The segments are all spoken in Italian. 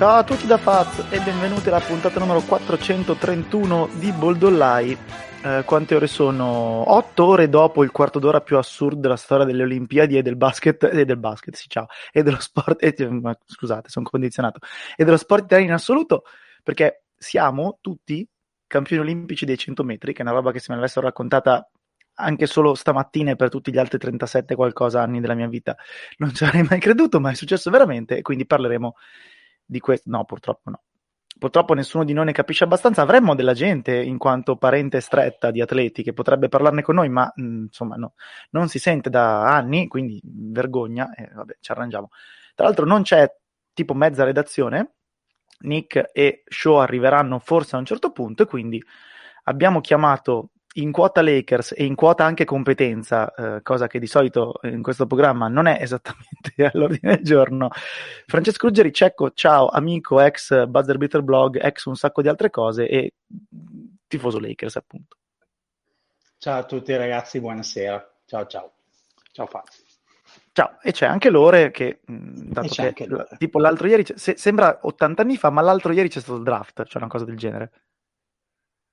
Ciao a tutti da Faz e benvenuti alla puntata numero 431 di Boldollai. Eh, quante ore sono? 8 ore dopo il quarto d'ora più assurdo della storia delle Olimpiadi e del basket, e del basket, sì, ciao, e dello sport, e, ma, scusate, sono condizionato, e dello sport italiano in assoluto, perché siamo tutti campioni olimpici dei 100 metri, che è una roba che se me l'avessero raccontata anche solo stamattina e per tutti gli altri 37 qualcosa anni della mia vita non ci avrei mai creduto, ma è successo veramente e quindi parleremo di questo. No, purtroppo no. Purtroppo nessuno di noi ne capisce abbastanza. Avremmo della gente, in quanto parente stretta di atleti, che potrebbe parlarne con noi, ma mh, insomma no, non si sente da anni, quindi vergogna e vabbè, ci arrangiamo. Tra l'altro non c'è tipo mezza redazione, Nick e Show arriveranno forse a un certo punto e quindi abbiamo chiamato in quota Lakers e in quota anche competenza, eh, cosa che di solito in questo programma non è esattamente all'ordine del giorno. Francesco Ruggeri, Cecco, ciao, amico, ex Buzzer Beater Blog, ex un sacco di altre cose e tifoso Lakers appunto. Ciao a tutti ragazzi, buonasera. Ciao ciao. Ciao Fazio. Ciao, e c'è anche Lore che, dato che tipo l'altro ieri, se, sembra 80 anni fa, ma l'altro ieri c'è stato il draft, cioè una cosa del genere.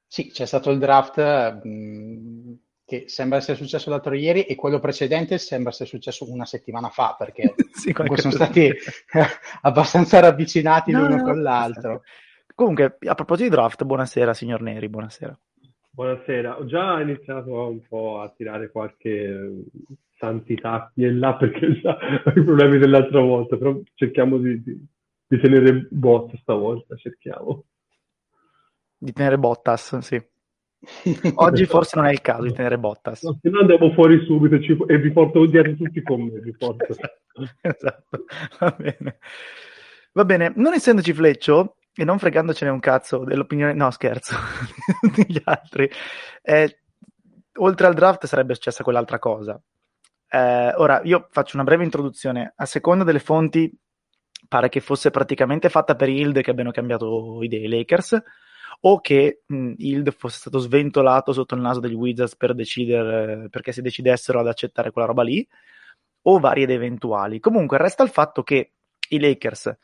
Sì, c'è stato il draft mh, che sembra essere successo l'altro ieri e quello precedente sembra essere successo una settimana fa perché sì, sono stati abbastanza ravvicinati no, l'uno no, con l'altro. Comunque, a proposito di draft, buonasera signor Neri, buonasera. Buonasera, ho già iniziato un po' a tirare qualche santità qui e là perché già ho i problemi dell'altra volta, però cerchiamo di, di, di tenere botta stavolta, cerchiamo. Di tenere Bottas, sì. Oggi forse non è il caso di tenere Bottas. No, se no andiamo fuori subito e, ci, e vi porto dietro tutti con me. Vi porto. esatto, va bene. Va bene, non essendoci Fleccio e non fregandocene un cazzo dell'opinione, no scherzo, degli altri, eh, oltre al draft sarebbe successa quell'altra cosa. Eh, ora, io faccio una breve introduzione. A seconda delle fonti, pare che fosse praticamente fatta per Hild che abbiano cambiato idee i Lakers o che mh, Hild fosse stato sventolato sotto il naso degli Wizards per decidere, perché si decidessero ad accettare quella roba lì, o varie ed eventuali. Comunque resta il fatto che i Lakers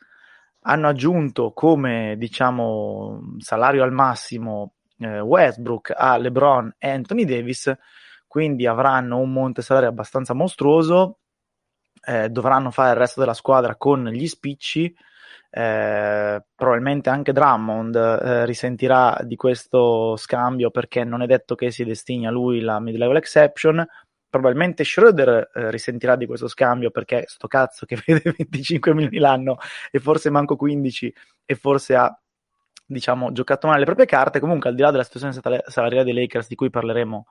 hanno aggiunto come diciamo salario al massimo eh, Westbrook a LeBron e Anthony Davis, quindi avranno un monte salario abbastanza mostruoso, eh, dovranno fare il resto della squadra con gli spicci eh, probabilmente anche Drummond eh, risentirà di questo scambio perché non è detto che si destini a lui la mid-level exception. Probabilmente Schroeder eh, risentirà di questo scambio perché sto cazzo che vede 25 milioni l'anno e forse manco 15 e forse ha diciamo giocato male le proprie carte. Comunque, al di là della situazione salariale dei Lakers di cui parleremo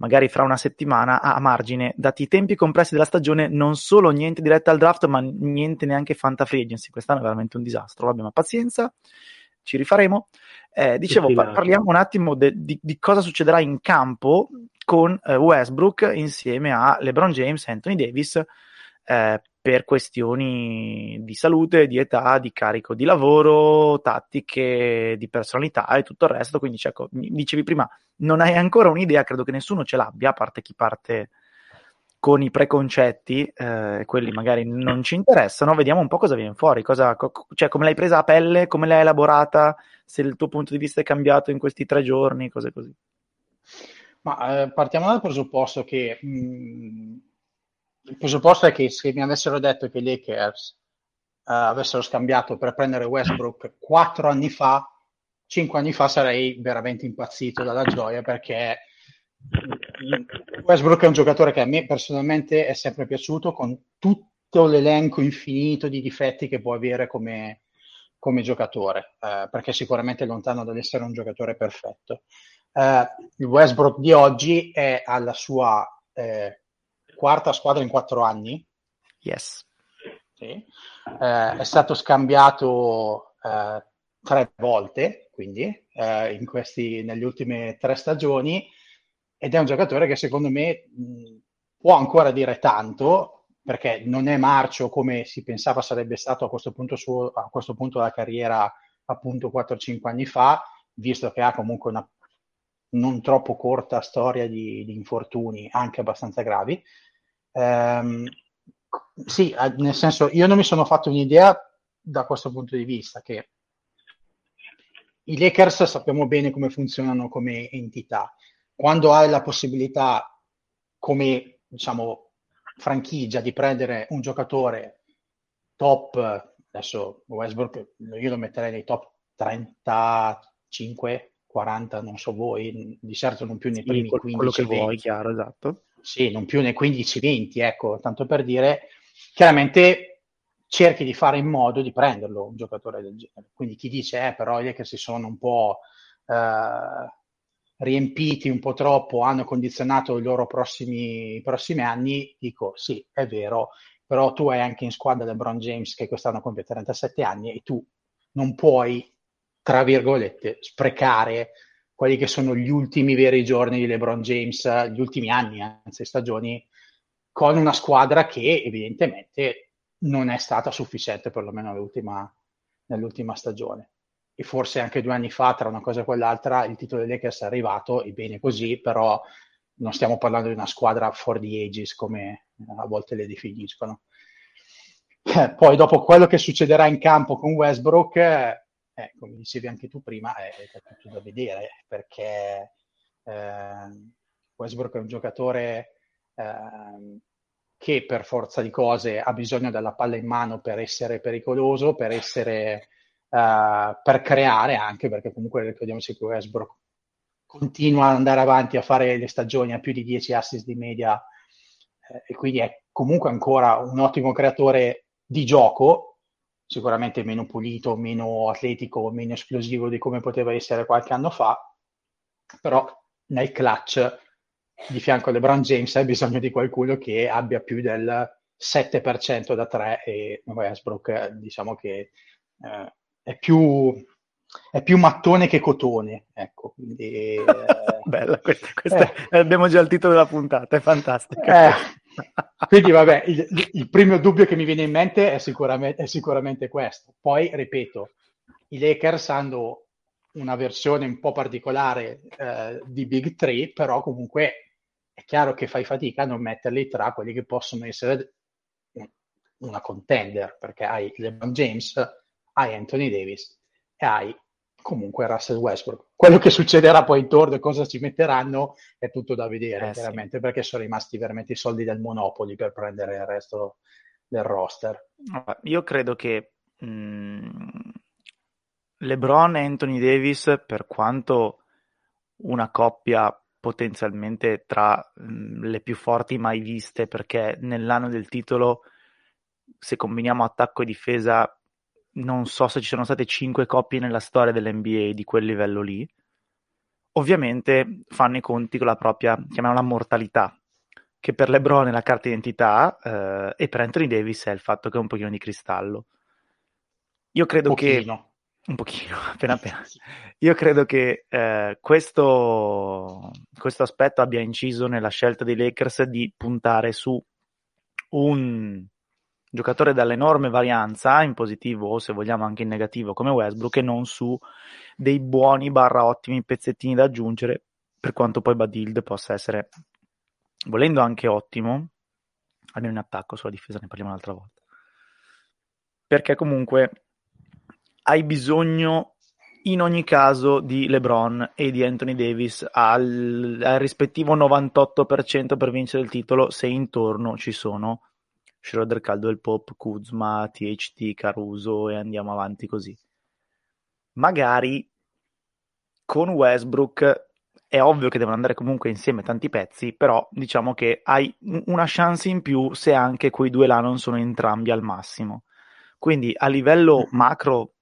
magari fra una settimana a margine, dati i tempi compressi della stagione, non solo niente diretta al draft, ma niente neanche Fanta Free Agency. Quest'anno è veramente un disastro. Vabbè, ma pazienza, ci rifaremo. Eh, dicevo, par- parliamo un attimo de- di-, di, cosa succederà in campo con eh, Westbrook insieme a LeBron James e Anthony Davis. Eh, per questioni di salute, di età, di carico di lavoro, tattiche, di personalità e tutto il resto. Quindi, cioè, dicevi prima, non hai ancora un'idea, credo che nessuno ce l'abbia, a parte chi parte con i preconcetti, eh, quelli magari non ci interessano, vediamo un po' cosa viene fuori, cosa, co- cioè come l'hai presa a pelle, come l'hai elaborata, se il tuo punto di vista è cambiato in questi tre giorni, cose così. Ma eh, partiamo dal presupposto che mh, mm, il presupposto è che se mi avessero detto che i Lakers uh, avessero scambiato per prendere Westbrook quattro anni fa, cinque anni fa sarei veramente impazzito dalla gioia perché Westbrook è un giocatore che a me personalmente è sempre piaciuto con tutto l'elenco infinito di difetti che può avere come, come giocatore, uh, perché sicuramente è lontano dall'essere un giocatore perfetto. Uh, il Westbrook di oggi è alla sua eh, quarta squadra in quattro anni. Yes. Sì. Eh, è stato scambiato eh, tre volte, quindi, eh, in questi, nelle ultime tre stagioni, ed è un giocatore che secondo me mh, può ancora dire tanto, perché non è marcio come si pensava sarebbe stato a questo punto, su, a questo punto della carriera appunto 4-5 anni fa, visto che ha comunque una non troppo corta storia di, di infortuni, anche abbastanza gravi, Ehm, sì, nel senso, io non mi sono fatto un'idea da questo punto di vista, che i Lakers sappiamo bene come funzionano come entità. Quando hai la possibilità, come diciamo, franchigia, di prendere un giocatore top, adesso Westbrook io lo metterei nei top 35, 40, non so voi, di certo non più nei primi sì, 15 quello che 20. vuoi, chiaro, esatto. Sì, non più nei 15-20, ecco, tanto per dire, chiaramente cerchi di fare in modo di prenderlo un giocatore del genere. Quindi chi dice, eh, però che si sono un po' eh, riempiti un po' troppo, hanno condizionato i loro prossimi, prossimi anni, dico sì, è vero, però tu hai anche in squadra LeBron James che quest'anno compie 37 anni e tu non puoi, tra virgolette, sprecare quelli che sono gli ultimi veri giorni di LeBron James, gli ultimi anni, anzi stagioni, con una squadra che evidentemente non è stata sufficiente, perlomeno nell'ultima, nell'ultima stagione. E forse anche due anni fa, tra una cosa e quell'altra, il titolo dei Lakers è arrivato, e bene così, però non stiamo parlando di una squadra for the ages come a volte le definiscono. Eh, poi dopo quello che succederà in campo con Westbrook, eh, come dicevi anche tu prima, è, è tutto da vedere perché eh, Westbrook è un giocatore eh, che per forza di cose ha bisogno della palla in mano per essere pericoloso, per essere uh, per creare anche, perché comunque ricordiamoci che Westbrook continua ad andare avanti a fare le stagioni a più di 10 assist di media eh, e quindi è comunque ancora un ottimo creatore di gioco, sicuramente meno pulito, meno atletico, meno esplosivo di come poteva essere qualche anno fa, però nel clutch di fianco a LeBron James hai bisogno di qualcuno che abbia più del 7% da 3 e Westbrook diciamo che eh, è, più, è più mattone che cotone ecco quindi, eh, bella questa, questa eh, abbiamo già il titolo della puntata è fantastica eh, quindi vabbè, il, il, primo dubbio che mi viene in mente è sicuramente, è sicuramente questo. Poi, ripeto, i Lakers hanno una versione un po' particolare eh, di Big 3, però comunque è chiaro che fai fatica a non metterli tra quelli che possono essere una contender, perché hai LeBron James, hai Anthony Davis e hai comunque Russell Westbrook. Quello che succederà poi intorno e cosa ci metteranno è tutto da vedere, eh, chiaramente, sì. perché sono rimasti veramente i soldi del Monopoli per prendere il resto del roster. Io credo che mh, mm, LeBron e Anthony Davis, per quanto una coppia potenzialmente tra mh, mm, le più forti mai viste, perché nell'anno del titolo, se combiniamo attacco e difesa, non so se ci sono state cinque coppie nella storia dell'NBA di quel livello lì. Ovviamente fanno i conti con la propria, chiamiamola mortalità, che per LeBron è la carta d'identità eh, e per Anthony Davis è il fatto che è un pochino di cristallo. Io credo pochino. che un pochino, appena appena. Io credo che eh, questo, questo aspetto abbia inciso nella scelta dei Lakers di puntare su un giocatore dall'enorme varianza in positivo o se vogliamo anche in negativo come Westbrook e non su dei buoni barra ottimi pezzettini da aggiungere per quanto poi Badild possa essere volendo anche ottimo almeno in attacco sulla difesa ne parliamo un'altra volta. Perché comunque hai bisogno in ogni caso di LeBron e di Anthony Davis al, al rispettivo 98% per vincere il titolo se intorno ci sono Schroeder, Caldwell Pop, Kuzma, THT, Caruso e andiamo avanti così. Magari con Westbrook è ovvio che devono andare comunque insieme tanti pezzi, però diciamo che hai una chance in più se anche quei due là non sono entrambi al massimo. Quindi a livello mm-hmm. macro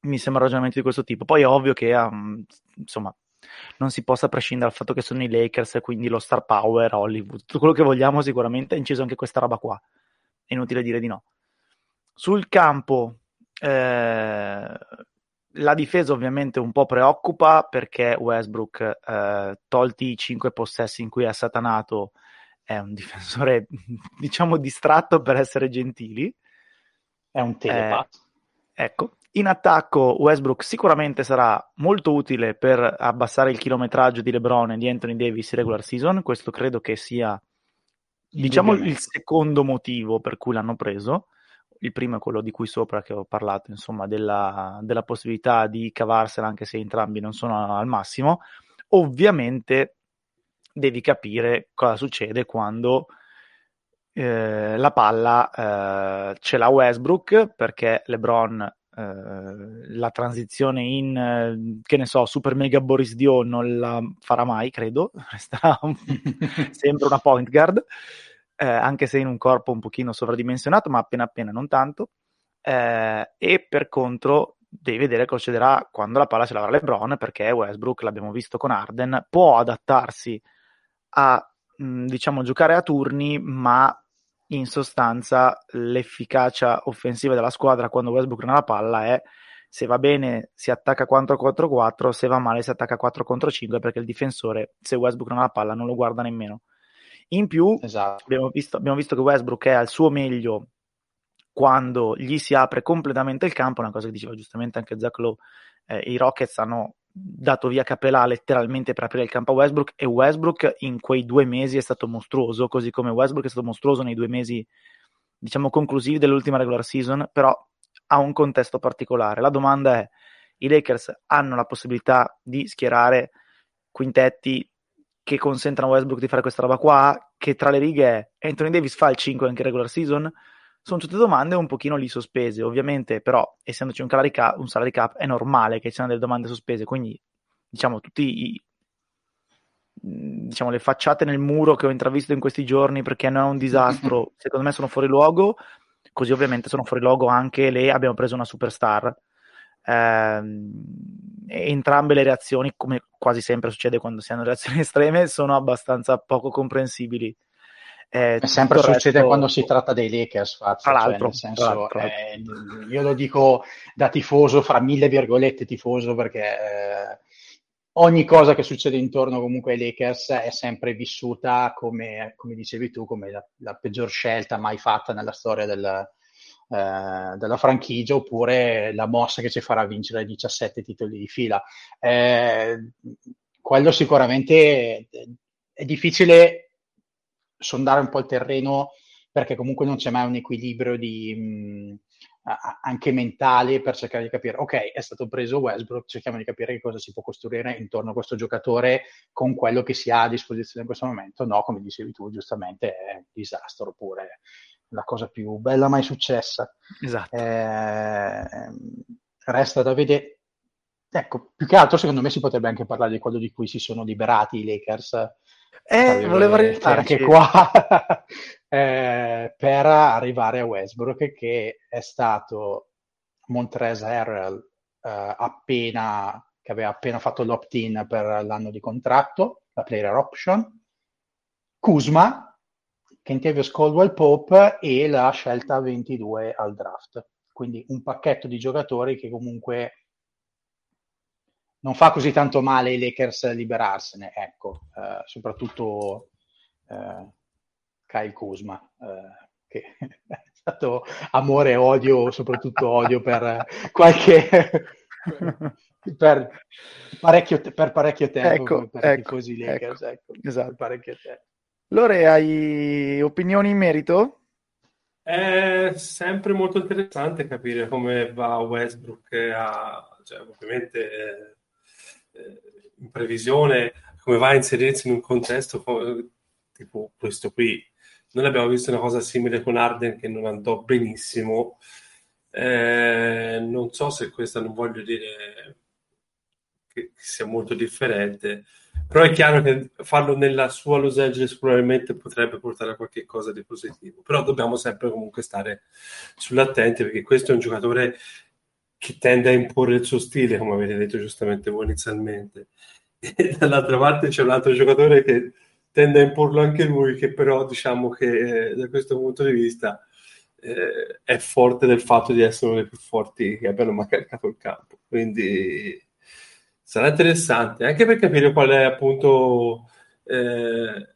mi sembra un ragionamento di questo tipo. Poi è ovvio che um, insomma non si possa prescindere dal fatto che sono i Lakers, quindi lo star power, Hollywood, tutto quello che vogliamo sicuramente ha inciso anche questa roba qua è inutile dire di no. Sul campo eh, la difesa ovviamente un po' preoccupa perché Westbrook, eh, tolti i cinque possessi in cui è satanato, è un difensore diciamo distratto per essere gentili. È un telepath. Eh, ecco, in attacco Westbrook sicuramente sarà molto utile per abbassare il chilometraggio di LeBron e di Anthony Davis regular season, questo credo che sia diciamo il secondo motivo per cui l'hanno preso. il primo è quello di cui sopra che ho parlato, insomma, della, della possibilità di cavarsela anche se entrambi non sono al massimo. Ovviamente devi capire cosa succede quando eh, la palla eh, ce l'ha Westbrook perché LeBron eh, la transizione in eh, che ne so super mega Boris Dio non la farà mai credo. Resterà un, sempre una point guard eh, anche se in un corpo un pochino sovradimensionato ma appena appena non tanto. Eh, e per contro devi vedere cosa succederà quando la palla ce l'avrà LeBron perché Westbrook l'abbiamo visto con Arden può adattarsi a mh, diciamo giocare a turni ma in sostanza l'efficacia offensiva della squadra quando Westbrook non ha la palla è se va bene si attacca 4-4-4, se va male si attacca 4 contro 5 perché il difensore se Westbrook non ha la palla non lo guarda nemmeno. In più esatto. abbiamo, visto, abbiamo visto che Westbrook è al suo meglio quando gli si apre completamente il campo, una cosa che diceva giustamente anche Zach Lowe, eh, i Rockets hanno dato via Capelà letteralmente per aprire il campo a Westbrook e Westbrook in quei due mesi è stato mostruoso, così come Westbrook è stato mostruoso nei due mesi diciamo conclusivi dell'ultima regular season, però ha un contesto particolare. La domanda è, i Lakers hanno la possibilità di schierare quintetti che consentano a Westbrook di fare questa roba qua, che tra le righe è Anthony Davis fa il 5 anche in regular season? Sono tutte domande un pochino lì sospese. Ovviamente, però, essendoci un salary cap, un salary cap è normale che ci siano delle domande sospese. Quindi, diciamo, tutti i, diciamo, le facciate nel muro che ho intravisto in questi giorni perché non è un disastro, secondo me sono fuori luogo. Così, ovviamente, sono fuori luogo anche le abbiamo preso una superstar. Eh, entrambe le reazioni, come quasi sempre succede quando si hanno reazioni estreme, sono abbastanza poco comprensibili. Eh, sempre succede resto... quando si tratta dei Lakers, faccio, cioè, nel senso, eh, io lo dico da tifoso, fra mille virgolette tifoso, perché eh, ogni cosa che succede intorno comunque ai Lakers è sempre vissuta come, come dicevi tu, come la, la, peggior scelta mai fatta nella storia del, eh, della franchigia, oppure la mossa che ci farà vincere 17 titoli di fila. Eh, quello sicuramente è difficile sondare un po' il terreno perché comunque non c'è mai un equilibrio di, mh, anche mentale per cercare di capire, ok, è stato preso Westbrook, cerchiamo di capire che cosa si può costruire intorno a questo giocatore con quello che si ha a disposizione in questo momento. No, come dicevi tu, giustamente è un disastro oppure la cosa più bella mai successa. Esatto. Eh, resta da vedere. Ecco, più che altro secondo me si potrebbe anche parlare di quello di cui si sono liberati i Lakers eh, volevo arrivare anche qua. Eh, per arrivare a Westbrook che è stato Montrezl Harrell eh, appena che aveva appena fatto l'opt-in per l'anno di contratto, la player option, Kuzma, Kentavious Caldwell Pope e la scelta 22 al draft. Quindi un pacchetto di giocatori che comunque non fa così tanto male i Lakers liberarsene, ecco, eh, soprattutto eh, Kyle Kuzma, eh, che è stato amore e odio, soprattutto odio per qualche... per, parecchio, per parecchio tempo ecco, per ecco, così Lakers, ecco, ecco esatto. parecchio tempo. Lore, hai opinioni in merito? È sempre molto interessante capire come va Westbrook a, cioè, ovviamente eh, in previsione come va a inserirsi in un contesto tipo questo qui. Noi abbiamo visto una cosa simile con Arden che non andò benissimo. Eh, non so se questa non voglio dire che, sia molto differente, però è chiaro che farlo nella sua Los Angeles probabilmente potrebbe portare a qualche cosa di positivo. Però dobbiamo sempre comunque stare sull'attenti perché questo è un giocatore che tende a imporre il suo stile, come avete detto giustamente voi inizialmente. E dall'altra parte c'è un altro giocatore che tende a imporlo anche lui, che però diciamo che eh, da questo punto di vista eh, è forte del fatto di essere uno dei più forti che abbiano mai caricato il campo. Quindi sarà interessante anche per capire qual è appunto eh,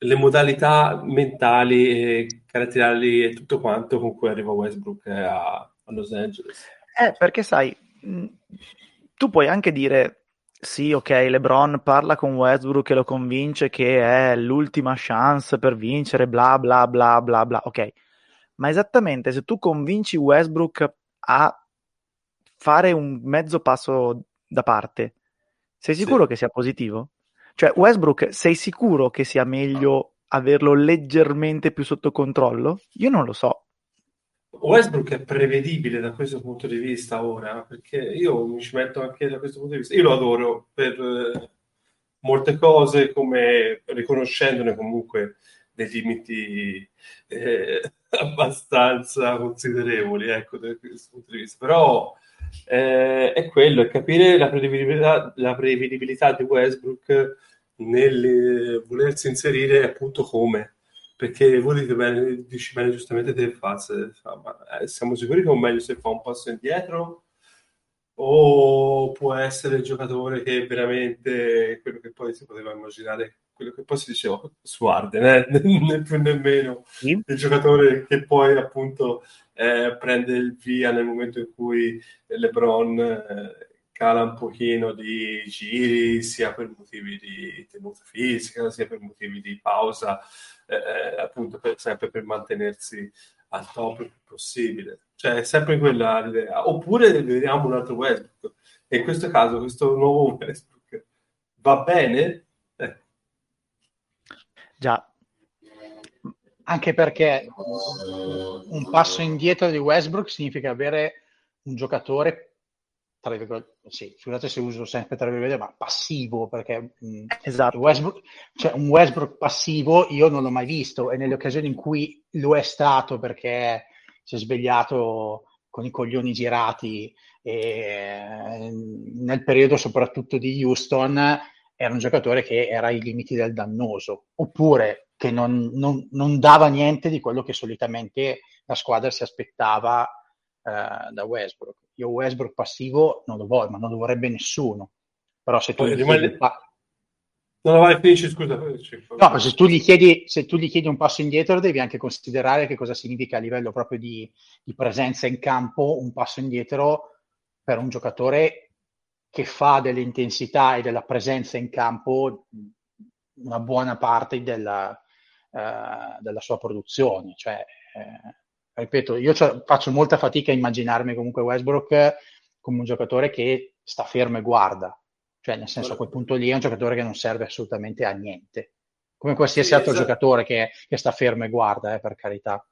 le modalità mentali e caratteriali e tutto quanto con cui arriva Westbrook a, a Los Angeles. Eh, perché sai, tu puoi anche dire sì, ok, LeBron parla con Westbrook e lo convince che è l'ultima chance per vincere, bla bla bla bla bla, ok. ma esattamente se tu convinci Westbrook a fare un mezzo passo da parte, sei sicuro sì. che sia positivo? Cioè, Westbrook, sei sicuro che sia meglio averlo leggermente più sotto controllo? Io non lo so. Westbrook è prevedibile da questo punto di vista ora, perché io mi ci metto anche da questo punto di vista. Io lo adoro per eh, molte cose, come riconoscendone comunque dei limiti eh, abbastanza considerevoli, ecco, da questo punto di vista. Però eh, è quello, è capire la prevedibilità, la prevedibilità di Westbrook nel volersi inserire appunto come perché voi dite bene, dici bene giustamente te Faz, ma eh, siamo sicuri che è meglio se fa un passo indietro o può essere il giocatore che veramente quello che poi si poteva immaginare quello che poi si diceva su Arden, eh? né più né meno sì. il giocatore che poi appunto eh, prende il via nel momento in cui LeBron eh, cala un pochino di giri sia per motivi di tenuta fisica sia per motivi di pausa eh, eh, appunto per, sempre per mantenersi al top il più possibile. Cioè, è sempre quella l'idea. Oppure vediamo un altro Westbrook. E in questo caso, questo nuovo Westbrook va bene? Eh. Già. Anche perché un passo indietro di Westbrook significa avere un giocatore tra virgolette, sì, scusate se uso sempre tra virgolette, ma passivo, perché mh, esatto. Westbrook, cioè un Westbrook passivo io non l'ho mai visto e nelle occasioni in cui lo è stato perché si è svegliato con i coglioni girati e nel periodo soprattutto di Houston era un giocatore che era ai limiti del dannoso, oppure che non, non, non dava niente di quello che solitamente la squadra si aspettava eh, da Westbrook. Io Westbrook passivo non lo voglio, ma non lo vorrebbe nessuno. Però se tu gli chiedi... Non la vai, finisci, scusa. No, se tu, gli chiedi, se tu gli chiedi un passo indietro devi anche considerare che cosa significa a livello proprio di, di presenza in campo un passo indietro per un giocatore che fa dell'intensità e della presenza in campo una buona parte della, uh, della sua produzione. Cioè, eh, ripeto, io faccio molta fatica a immaginarmi comunque Westbrook come un giocatore che sta fermo e guarda, cioè nel senso a quel punto lì è un giocatore che non serve assolutamente a niente, come qualsiasi sì, altro esatto. giocatore che, che, sta fermo e guarda, eh, per carità.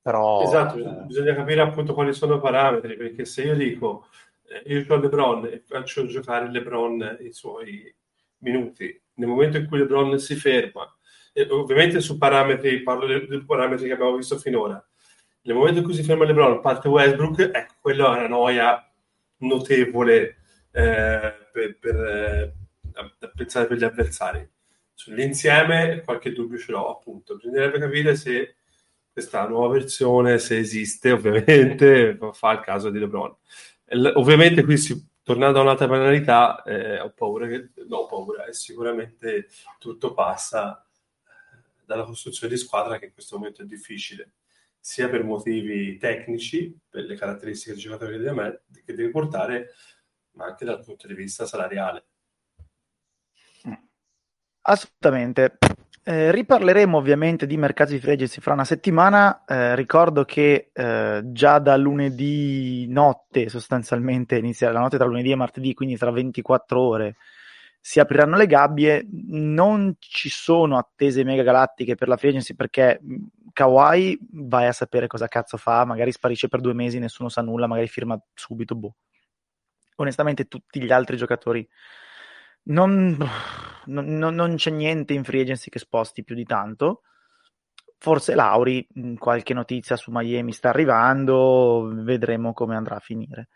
Però, esatto, eh... bisogna capire appunto quali sono i parametri, perché se io dico eh, io ho LeBron e faccio giocare LeBron i suoi minuti, nel momento in cui LeBron si ferma, ovviamente su parametri, parlo dei parametri che abbiamo visto finora, nel momento in cui si ferma LeBron, parte Westbrook, ecco, quella è una noia notevole eh, per, per eh, pensare per gli avversari. Sull'insieme qualche dubbio ce l'ho, appunto. Bisognerebbe capire se questa nuova versione, se esiste, ovviamente, fa il caso di LeBron. L- ovviamente qui si, tornando a un'altra banalità, eh, ho paura che, no, ho paura, è sicuramente tutto passa eh, dalla costruzione di squadra che in questo momento è difficile sia per motivi tecnici, per le caratteristiche del giocatore che deve, che deve portare, ma anche dal punto di vista salariale. Assolutamente. Eh, riparleremo ovviamente di mercati di free fra una settimana. Eh, ricordo che eh, già da lunedì notte, sostanzialmente, inizia la notte tra lunedì e martedì, quindi tra 24 ore, si apriranno le gabbie. Non ci sono attese mega galattiche per la free perché Kawhi vai a sapere cosa cazzo fa, magari sparisce per due mesi, nessuno sa nulla, magari firma subito, boh. Onestamente tutti gli altri giocatori non, non, non c'è niente in free agency che sposti più di tanto. Forse Lauri, qualche notizia su Miami sta arrivando, vedremo come andrà a finire.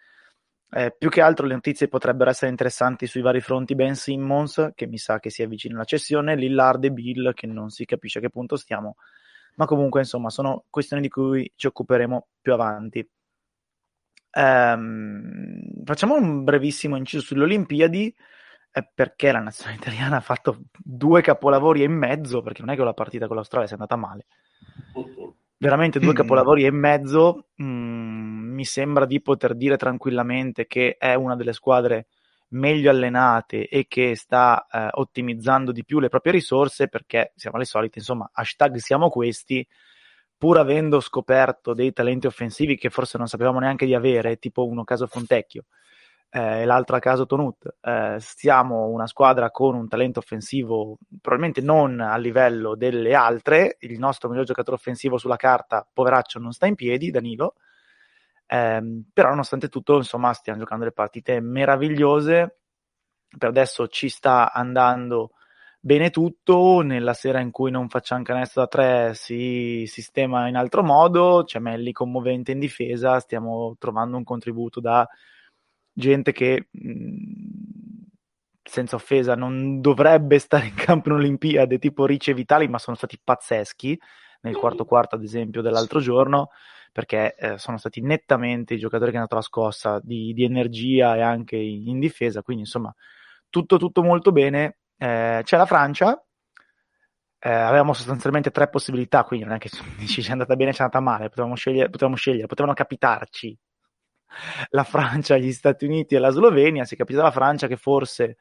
Eh, più che altro le notizie potrebbero essere interessanti sui vari fronti Ben Simmons, che mi sa che si avvicina alla cessione, Lillard e Bill, che non si capisce a che punto stiamo ma comunque insomma sono questioni di cui ci occuperemo più avanti. Ehm, facciamo un brevissimo inciso sulle Olimpiadi eh, perché la nazionale italiana ha fatto due capolavori e mezzo, perché non è che la partita con l'Australia sia andata male. Veramente due capolavori e mezzo, mm, mi sembra di poter dire tranquillamente che è una delle squadre meglio allenate e che sta eh, ottimizzando di più le proprie risorse perché siamo alle solite, insomma, hashtag siamo questi, pur avendo scoperto dei talenti offensivi che forse non sapevamo neanche di avere, tipo uno caso Fontecchio eh, e l'altro a caso Tonut, eh, stiamo una squadra con un talento offensivo probabilmente non a livello delle altre, il nostro miglior giocatore offensivo sulla carta, poveraccio, non sta in piedi, Danilo, eh, però nonostante tutto, insomma, stiamo giocando delle partite meravigliose, per adesso ci sta andando bene tutto, nella sera in cui non facciamo canestro da tre si sistema in altro modo, c'è Melli commovente in difesa, stiamo trovando un contributo da gente che senza offesa non dovrebbe stare in campo in Olimpiade, tipo Ricci e Vitali, ma sono stati pazzeschi. Nel quarto quarto, ad esempio, dell'altro giorno, perché eh, sono stati nettamente i giocatori che hanno dato la scossa di, di energia e anche in, in difesa, quindi insomma tutto tutto molto bene. Eh, c'è la Francia, eh, avevamo sostanzialmente tre possibilità, quindi non è che ci è andata bene, ci è andata male, potevamo scegliere, potevamo scegliere, potevano capitarci la Francia, gli Stati Uniti e la Slovenia, si è capita la Francia che forse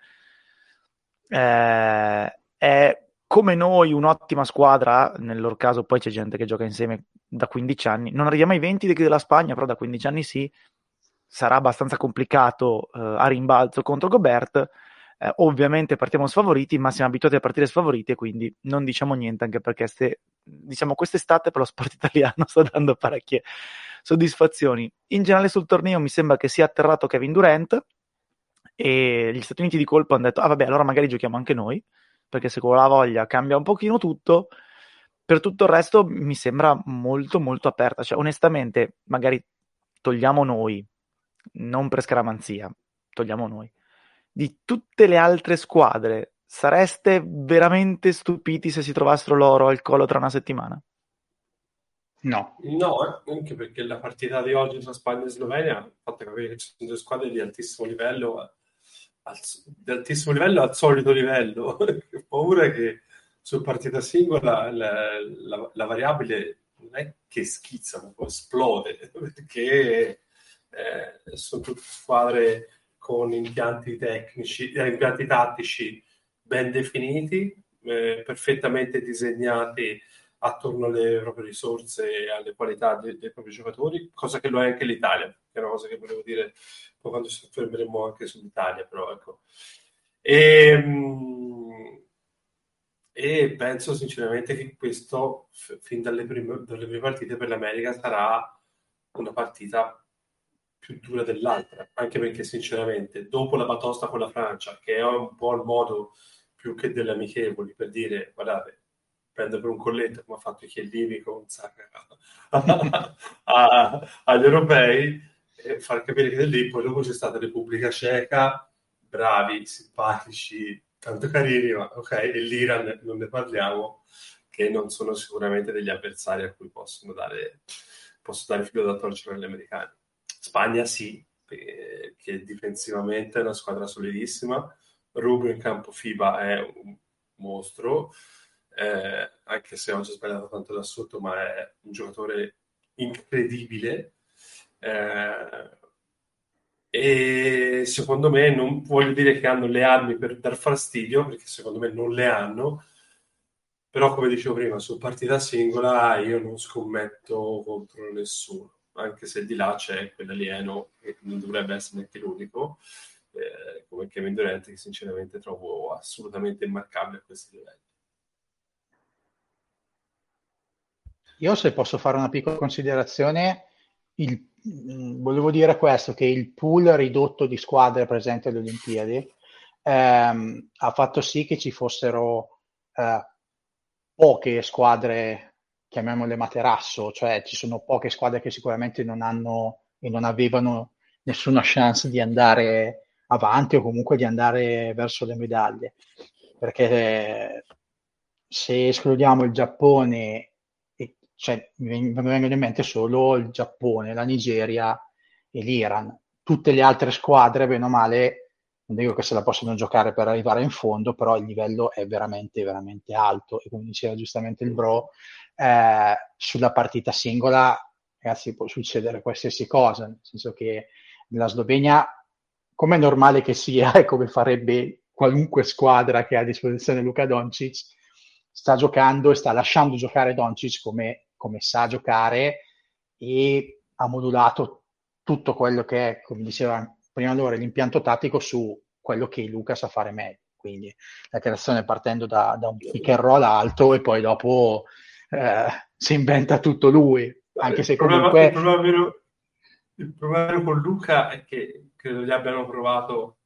eh, è come noi un'ottima squadra, nel loro caso poi c'è gente che gioca insieme da 15 anni, non arriviamo ai 20 della Spagna, però da 15 anni sì, sarà abbastanza complicato eh, a rimbalzo contro Gobert, eh, ovviamente partiamo sfavoriti, ma siamo abituati a partire sfavoriti quindi non diciamo niente, anche perché ste, diciamo quest'estate per lo sport italiano sta dando parecchie soddisfazioni. In generale sul torneo mi sembra che sia atterrato Kevin Durant e gli Stati Uniti di colpo hanno detto, ah vabbè, allora magari giochiamo anche noi, perché se con la voglia cambia un pochino tutto. Per tutto il resto mi sembra molto molto aperta, cioè onestamente magari togliamo noi, non per scaramanzia, togliamo noi di tutte le altre squadre, sareste veramente stupiti se si trovassero loro al collo tra una settimana? No. No, eh, anche perché la partita di oggi tra Spagna e Slovenia ha fatto capire che ci sono due squadre di altissimo livello, di altissimo livello al solito livello. Ho paura che su partita singola la, la, la, variabile non è che schizza, ma esplode, perché eh, sono tutte squadre con impianti tecnici, eh, impianti tattici ben definiti, eh, perfettamente disegnati attorno alle proprie risorse e alle qualità dei, dei, propri giocatori, cosa che lo è anche l'Italia, che è una cosa che volevo dire poi quando ci soffermeremo anche sull'Italia, però ecco. E, ehm, e penso sinceramente che questo, fin dalle prime, dalle prime partite per l'America, sarà una partita più dura dell'altra, anche perché sinceramente dopo la batosta con la Francia, che è un po' il modo più che delle amichevoli per dire guardate, prendo per un colletto come ha fatto Chiellini con Saka agli europei, far capire che da lì poi dopo c'è stata Repubblica Ceca, bravi, simpatici, tanto carini, ma ok, e l'Iran non ne parliamo, che non sono sicuramente degli avversari a cui possono dare, posso dare filo da torcere agli americani. Spagna sì, che difensivamente è una squadra solidissima. Rubio in campo FIBA è un mostro, eh, anche se oggi ha sbagliato tanto da sotto, ma è un giocatore incredibile. Eh, e secondo me non voglio dire che hanno le armi per dar fastidio, perché secondo me non le hanno, però come dicevo prima, su partita singola io non scommetto contro nessuno anche se di là c'è quell'alieno che non dovrebbe essere neanche l'unico, eh, come Kevin Durant, che sinceramente trovo assolutamente immarcabile a questi livelli. Io se posso fare una piccola considerazione, il, volevo dire questo, che il pool ridotto di squadre presenti alle Olimpiadi ehm, ha fatto sì che ci fossero eh, poche squadre chiamiamole materasso, cioè ci sono poche squadre che sicuramente non hanno e non avevano nessuna chance di andare avanti o comunque di andare verso le medaglie. Perché se escludiamo il Giappone, cioè, mi vengono in mente solo il Giappone, la Nigeria e l'Iran. Tutte le altre squadre, bene o male, non dico che se la possono giocare per arrivare in fondo, però il livello è veramente, veramente alto. E come diceva giustamente il Bro, eh, sulla partita singola, ragazzi, può succedere qualsiasi cosa, nel senso che nella Slovenia, come è normale che sia e come farebbe qualunque squadra che ha a disposizione Luca Doncic, sta giocando e sta lasciando giocare Doncic come come sa giocare e ha modulato tutto quello che è, come diceva prima loro, l'impianto tattico su quello che Luca sa fare meglio. Quindi la creazione partendo da, da un pick and roll alto e poi dopo eh, si inventa tutto lui. Anche se il problema, comunque... il, problema vero, il problema con Luca è che credo gli abbiano provato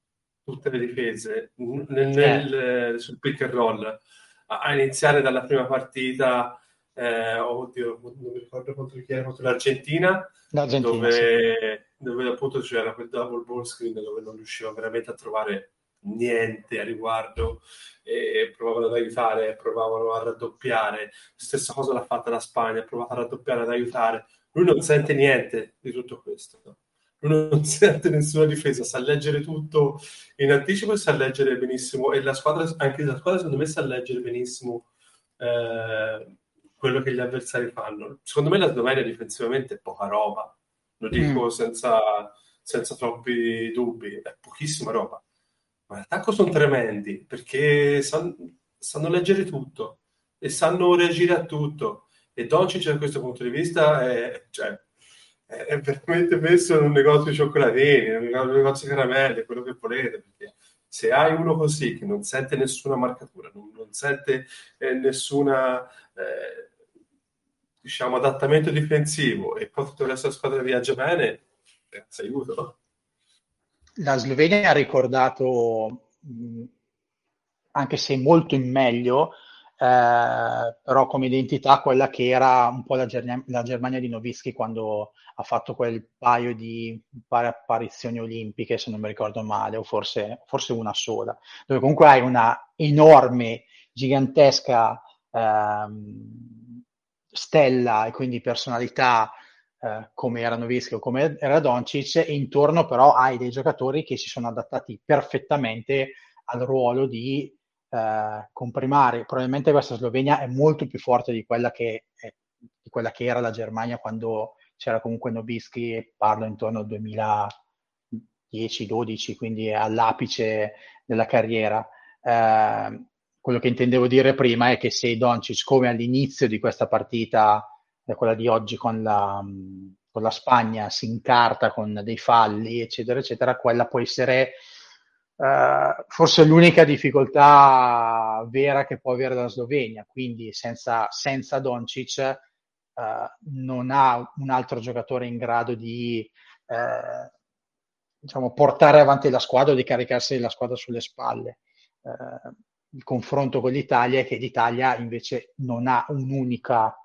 tutte le difese nel, nel, eh. sul pick and roll a iniziare dalla prima partita eh, oddio, non mi ricordo contro chi era, contro l'Argentina, L'Argentina dove, sì. dove appunto c'era quel double ball screen dove non riusciva veramente a trovare niente a riguardo e provavano ad aiutare, provavano a raddoppiare. Stessa cosa l'ha fatta la Spagna, ha provato a raddoppiare, ad aiutare. Lui non sente niente di tutto questo. Lui non sente nessuna difesa, sa leggere tutto in anticipo e sa leggere benissimo. E la squadra, anche la squadra, secondo me, sa leggere benissimo eh, quello che gli avversari fanno. Secondo me la Slovenia difensivamente è poca roba, lo dico mm. senza, senza troppi dubbi, è pochissima roba. Ma l'attacco sono tremendi perché sanno, sanno leggere tutto e sanno reagire a tutto. E Doncic da questo punto di vista è, cioè, è veramente messo in un negozio di cioccolatini, in un negozio di caramelle, quello che volete, perché se hai uno così che non sente nessuna marcatura, non, non sente eh, nessuna eh, diciamo, adattamento difensivo e poi il resto della squadra viaggia bene, ragazzi, aiuto. La Slovenia ha ricordato, anche se molto in meglio, eh, però come identità quella che era un po' la, Ger- la Germania di Novischi quando ha fatto quel paio di apparizioni olimpiche, se non mi ricordo male, o forse, forse una sola, dove comunque hai una enorme, gigantesca ehm, stella e quindi personalità eh, come era Novischi o come era Doncic e intorno però hai dei giocatori che si sono adattati perfettamente al ruolo di eh, comprimare. Probabilmente questa Slovenia è molto più forte di quella che, è, di quella che era la Germania quando c'era comunque Novischi parlo intorno al 2010-12, quindi all'apice della carriera. Eh, quello che intendevo dire prima è che se Doncic, come all'inizio di questa partita, eh, quella di oggi con la, con la, Spagna, si incarta con dei falli, eccetera, eccetera, quella può essere eh, forse l'unica difficoltà vera che può avere la Slovenia. Quindi senza, senza Doncic eh, non ha un altro giocatore in grado di eh, diciamo, portare avanti la squadra o di caricarsi la squadra sulle spalle. Il confronto con l'Italia è che l'Italia invece non ha un'unica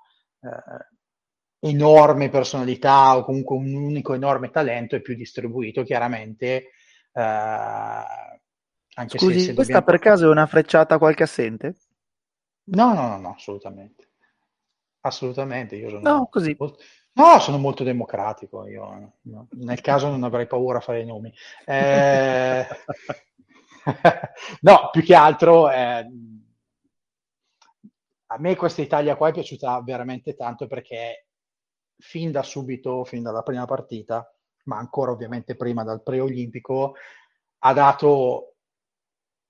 eh, enorme personalità o comunque un unico enorme talento, è più distribuito chiaramente. Eh, anche Scusi, se, se questa dobbiamo... per caso è una frecciata a qualche assente? No, no, no, no, assolutamente. Assolutamente, io sono... No, così. Molto... No, sono molto democratico. Io, no. Nel caso non avrei paura a fare i nomi. Eh, no, più che altro eh, a me questa Italia qua è piaciuta veramente tanto perché fin da subito, fin dalla prima partita, ma ancora ovviamente prima dal preolimpico, ha dato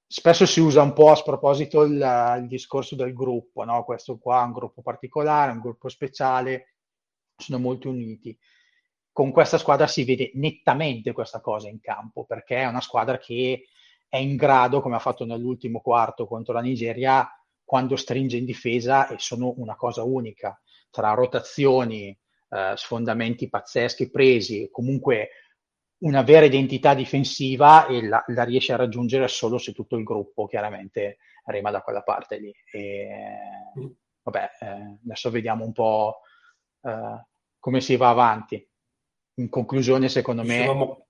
spesso si usa un po' a sproposito il, il discorso del gruppo, no? questo qua è un gruppo particolare, un gruppo speciale, sono molto uniti. Con questa squadra si vede nettamente questa cosa in campo, perché è una squadra che è in grado, come ha fatto nell'ultimo quarto contro la Nigeria, quando stringe in difesa e sono una cosa unica, tra rotazioni, eh, sfondamenti pazzeschi presi, comunque una vera identità difensiva e la, la, riesce a raggiungere solo se tutto il gruppo chiaramente rema da quella parte lì. E, vabbè, eh, adesso vediamo un po' eh, come si va avanti. In conclusione, secondo me... Dicevamo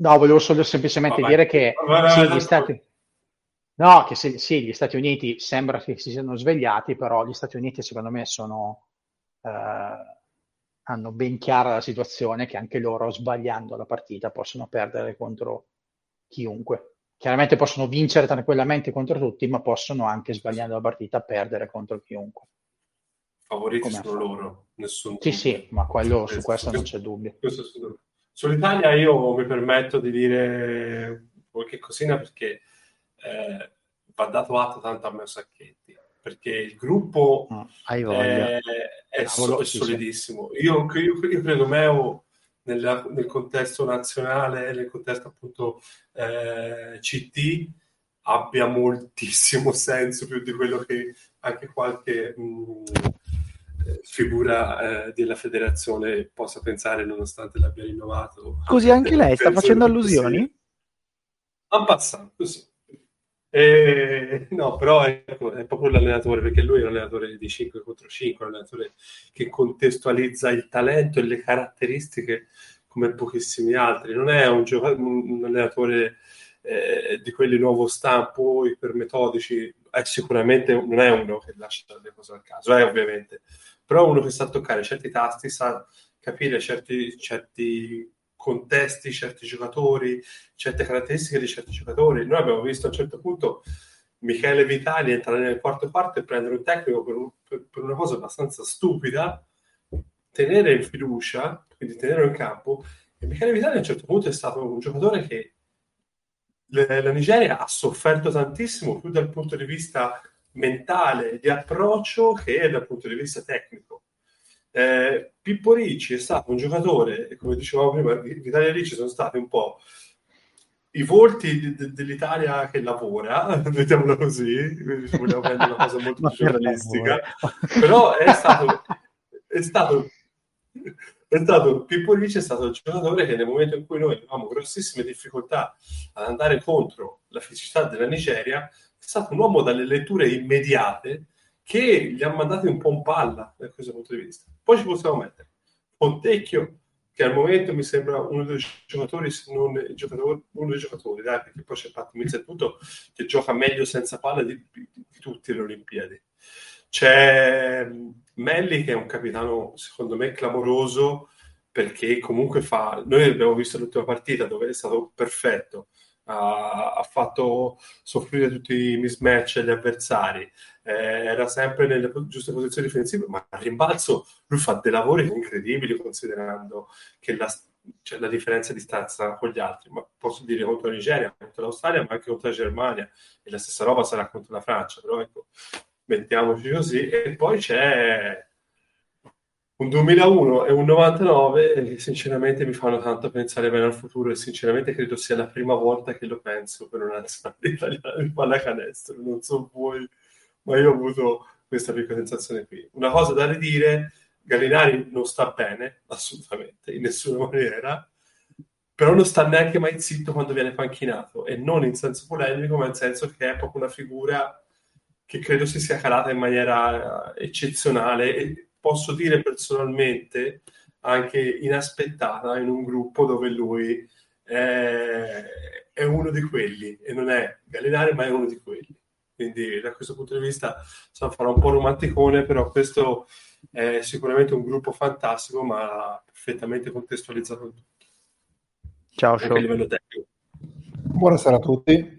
No, volevo solo semplicemente Vabbè. dire che Vabbè, sì, gli Stati... No, che se, sì, gli Stati Uniti sembra che si siano svegliati, però gli Stati Uniti secondo me sono, eh, hanno ben chiara la situazione che anche loro sbagliando la partita possono perdere contro chiunque. Chiaramente possono vincere tranquillamente contro tutti, ma possono anche sbagliando la partita perdere contro chiunque. Favoriti sono loro, nessun Sì, sì, ma quello, su questo non c'è dubbio. Questo Sull'Italia io mi permetto di dire qualche cosina perché eh, va dato atto tanto a me Sacchetti, perché il gruppo no, è, è, so, è solidissimo. Io, io, io, credo Meo nella, nel contesto nazionale, nel contesto appunto eh, CT, abbia moltissimo senso, più di quello che anche qualche mh, mm, figura eh, della federazione possa pensare, nonostante l'abbia rinnovato. Così anche lei sta facendo allusioni? Sì. En passant, così. Eh, no, però ecco, è proprio l'allenatore, perché lui è un allenatore di 5 contro 5, un allenatore che contestualizza il talento e le caratteristiche come pochissimi altri. Non è un, gioca- un allenatore eh, di quelli nuovo stampo, ipermetodici, è sicuramente non è uno che lascia le cose al caso, è ovviamente, però uno che sa toccare certi tasti, sa capire certi, certi contesti, certi giocatori, certe caratteristiche di certi giocatori. Noi abbiamo visto a un certo punto Michele Vitali entrare nel quarto quarto e prendere un tecnico per, un, per, per una cosa abbastanza stupida, tenere in fiducia, quindi tenerlo in campo. E Michele Vitali a un certo punto è stato un giocatore che la Nigeria ha sofferto tantissimo più dal punto di vista mentale, di approccio, che dal punto di vista tecnico. Eh, Pippo Ricci è stato un giocatore, come dicevamo prima, l'Italia Ricci sono stati un po' i volti de- dell'Italia che lavora, vediamola così, vogliamo prendere una cosa molto giornalistica, però è stato, è stato è stato Pippo Ricci è stato il giocatore che nel momento in cui noi avevamo grossissime difficoltà ad andare contro la fisicità della Nigeria, stato un uomo dalle letture immediate che li ha mandati un po' in palla da questo punto di vista. Poi ci possiamo mettere Fontecchio, che al momento mi sembra uno dei giocatori, se non il giocatore, uno dei giocatori, dai, perché poi c'è Pat Mills e tutto, che gioca meglio senza palla di, di, di tutte le Olimpiadi. C'è Melli che è un capitano secondo me clamoroso perché comunque fa noi abbiamo visto l'ultima partita dove è stato perfetto ha, ha fatto soffrire tutti i mismatch agli avversari. Eh, era sempre nelle giuste posizioni difensive ma al rimbalzo lui fa dei lavori incredibili considerando che la, cioè, la differenza di stanza con gli altri. Ma posso dire contro la Nigeria contro l'Australia ma anche contro la Germania e la stessa roba sarà contro la Francia. Però ecco mettiamoci così, e poi c'è un 2001 e un 99 che sinceramente mi fanno tanto pensare bene al futuro e sinceramente credo sia la prima volta che lo penso per una nazionale italiana di pallacanestro, non so voi, ma io ho avuto questa piccola sensazione qui. Una cosa da ridire, Gallinari non sta bene, assolutamente, in nessuna maniera, però non sta neanche mai zitto quando viene panchinato e non in senso polemico, ma in senso che è proprio una figura che credo si sia calata in maniera eccezionale e posso dire personalmente anche inaspettata in un gruppo dove lui è, è uno di quelli. E non è Gallinari ma è uno di quelli. Quindi da questo punto di vista so, farò un po' romanticone però questo è sicuramente un gruppo fantastico ma perfettamente contestualizzato tutto ciao ciao buonasera a tutti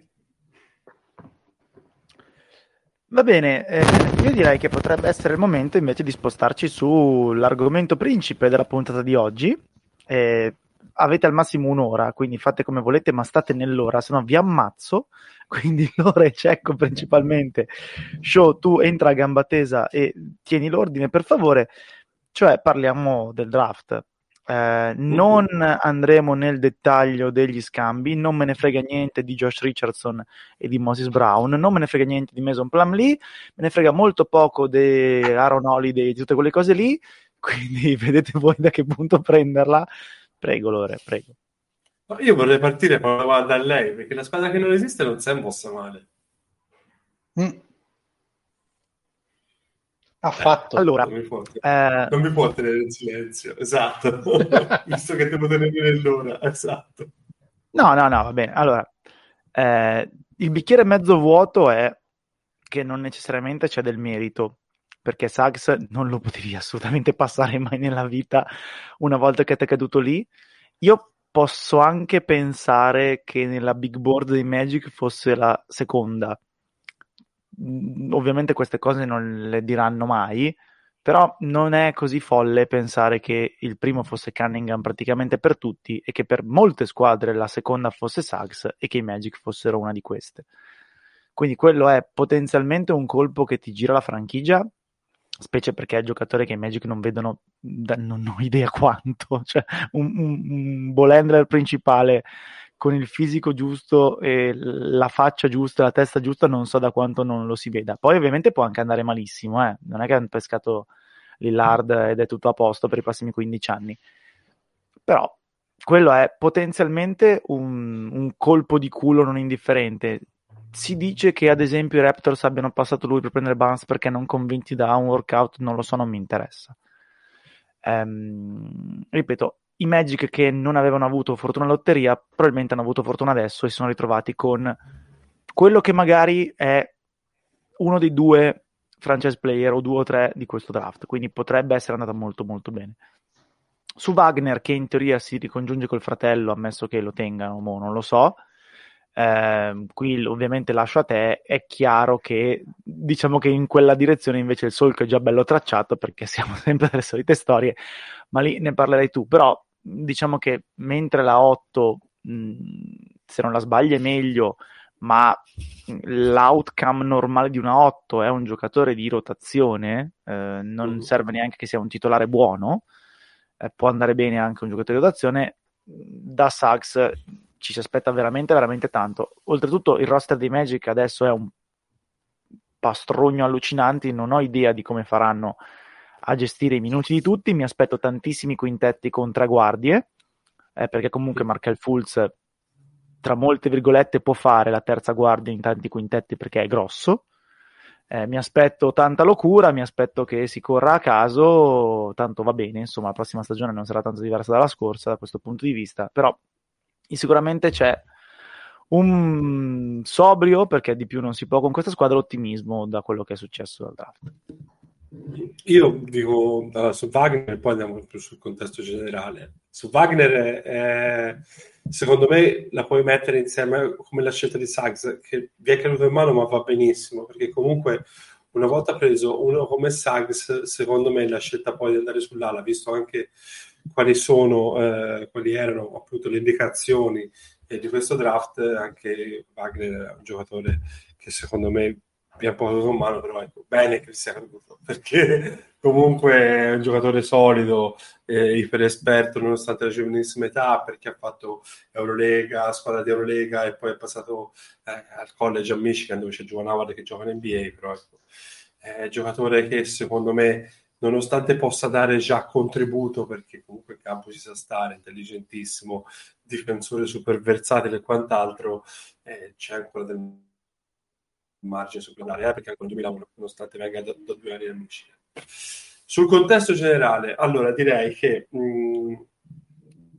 Va bene, eh, io direi che potrebbe essere il momento invece di spostarci sull'argomento principe della puntata di oggi. Eh, avete al massimo un'ora, quindi fate come volete, ma state nell'ora, se no vi ammazzo. Quindi l'ora è cecco principalmente. Show, tu entra a gamba tesa e tieni l'ordine, per favore. Cioè, parliamo del draft. Eh, non andremo nel dettaglio degli scambi, non me ne frega niente di Josh Richardson e di Moses Brown, non me ne frega niente di Mason Plumlee, me ne frega molto poco di Aaron Holiday e di tutte quelle cose lì, quindi vedete voi da che punto prenderla. Prego Lore, prego. Io vorrei partire da lei, perché la squadra che non esiste non si è mossa male. Mm. Affatto. Allora, non mi, può, eh... non mi può tenere in silenzio, esatto, visto che devo tenere nell'ora, esatto. No, no, no, va bene. Allora, eh, il bicchiere mezzo vuoto è che non necessariamente c'è del merito, perché Sachs non lo potevi assolutamente passare mai nella vita una volta che ti è caduto lì. Io posso anche pensare che nella big board dei Magic fosse la seconda, ovviamente queste cose non le diranno mai, però non è così folle pensare che il primo fosse Cunningham praticamente per tutti e che per molte squadre la seconda fosse Suggs e che i Magic fossero una di queste. Quindi quello è potenzialmente un colpo che ti gira la franchigia, specie perché è giocatore che i Magic non vedono, non ho idea quanto, cioè un, un, un ball principale con il fisico giusto e la faccia giusta, la testa giusta, non so da quanto non lo si veda. Poi ovviamente può anche andare malissimo, eh? non è che hanno pescato Lillard ed è tutto a posto per i prossimi 15 anni. Però quello è potenzialmente un, un colpo di culo non indifferente. Si dice che ad esempio i Raptors abbiano passato lui per prendere Barnes perché non convinti da un workout, non lo so, non mi interessa. Um, ripeto, i Magic che non avevano avuto fortuna lotteria probabilmente hanno avuto fortuna adesso e si sono ritrovati con quello che magari è uno dei due franchise player o due o tre di questo draft, quindi potrebbe essere andata molto molto bene. Su Wagner, che in teoria si ricongiunge col fratello, ammesso che lo tengano, mo non lo so, eh, qui ovviamente lascio a te, è chiaro che diciamo che in quella direzione invece il solco è già bello tracciato perché siamo sempre delle solite storie, ma lì ne parlerai tu, però diciamo che mentre la 8, mh, se non la sbagli è meglio, ma l'outcome normale di una 8 è un giocatore di rotazione, eh, non mm. serve neanche che sia un titolare buono, eh, può andare bene anche un giocatore di rotazione, da Sachs ci si aspetta veramente, veramente tanto. Oltretutto il roster dei Magic adesso è un pastrogno allucinante, non ho idea di come faranno a gestire i minuti di tutti. Mi aspetto tantissimi quintetti con tre guardie, eh, perché comunque Markel Fulz, tra molte virgolette, può fare la terza guardia in tanti quintetti perché è grosso. Eh, mi aspetto tanta locura, mi aspetto che si corra a caso, tanto va bene, insomma la prossima stagione non sarà tanto diversa dalla scorsa da questo punto di vista, però sicuramente c'è un sobrio, perché di più non si può con questa squadra, ottimismo da quello che è successo dal draft. Io dico allora, su Wagner, poi andiamo più sul contesto generale. Su Wagner, eh, secondo me, la puoi mettere insieme come la scelta di Suggs, che vi è caduto in mano, ma va benissimo perché comunque una volta preso uno come Suggs, secondo me la scelta poi di andare sull'ala, visto anche quali sono, eh, quali erano appunto le indicazioni eh, di questo draft, anche Wagner è un giocatore che secondo me abbiamo poco in mano, però ecco, bene che sia caduto, perché comunque è un giocatore solido, eh, iper esperto nonostante la giovanissima età, perché ha fatto Eurolega, squadra di Eurolega e poi è passato eh, al college a Michigan dove c'è Giovanni Howard che gioca in NBA, però ecco, è un giocatore che secondo me nonostante possa dare già contributo, perché comunque il campo ci sa stare, intelligentissimo, difensore super versatile e quant'altro, eh, c'è ancora del margine supplementare, perché anche nel 2001, nonostante venga da, da due anni in Michigan. Sul contesto generale, allora direi che mh, mm,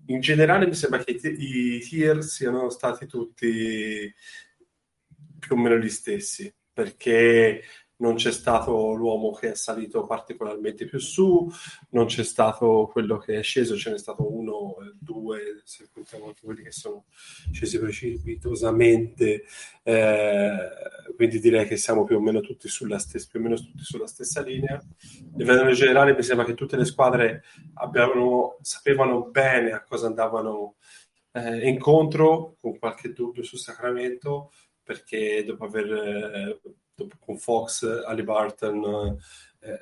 in generale mi sembra che i, i tier siano stati tutti più o meno gli stessi, perché non c'è stato l'uomo che è salito particolarmente più su, non c'è stato quello che è sceso, ce n'è stato uno, due, se contiamo anche quelli che sono scesi precipitosamente, eh, quindi direi che siamo più o meno tutti sulla stessa, più o meno tutti sulla stessa linea. A livello generale mi sembra che tutte le squadre abbiano, sapevano bene a cosa andavano eh, incontro, con qualche dubbio su Sacramento, perché dopo aver... Eh, con Fox, Ali Barton, eh,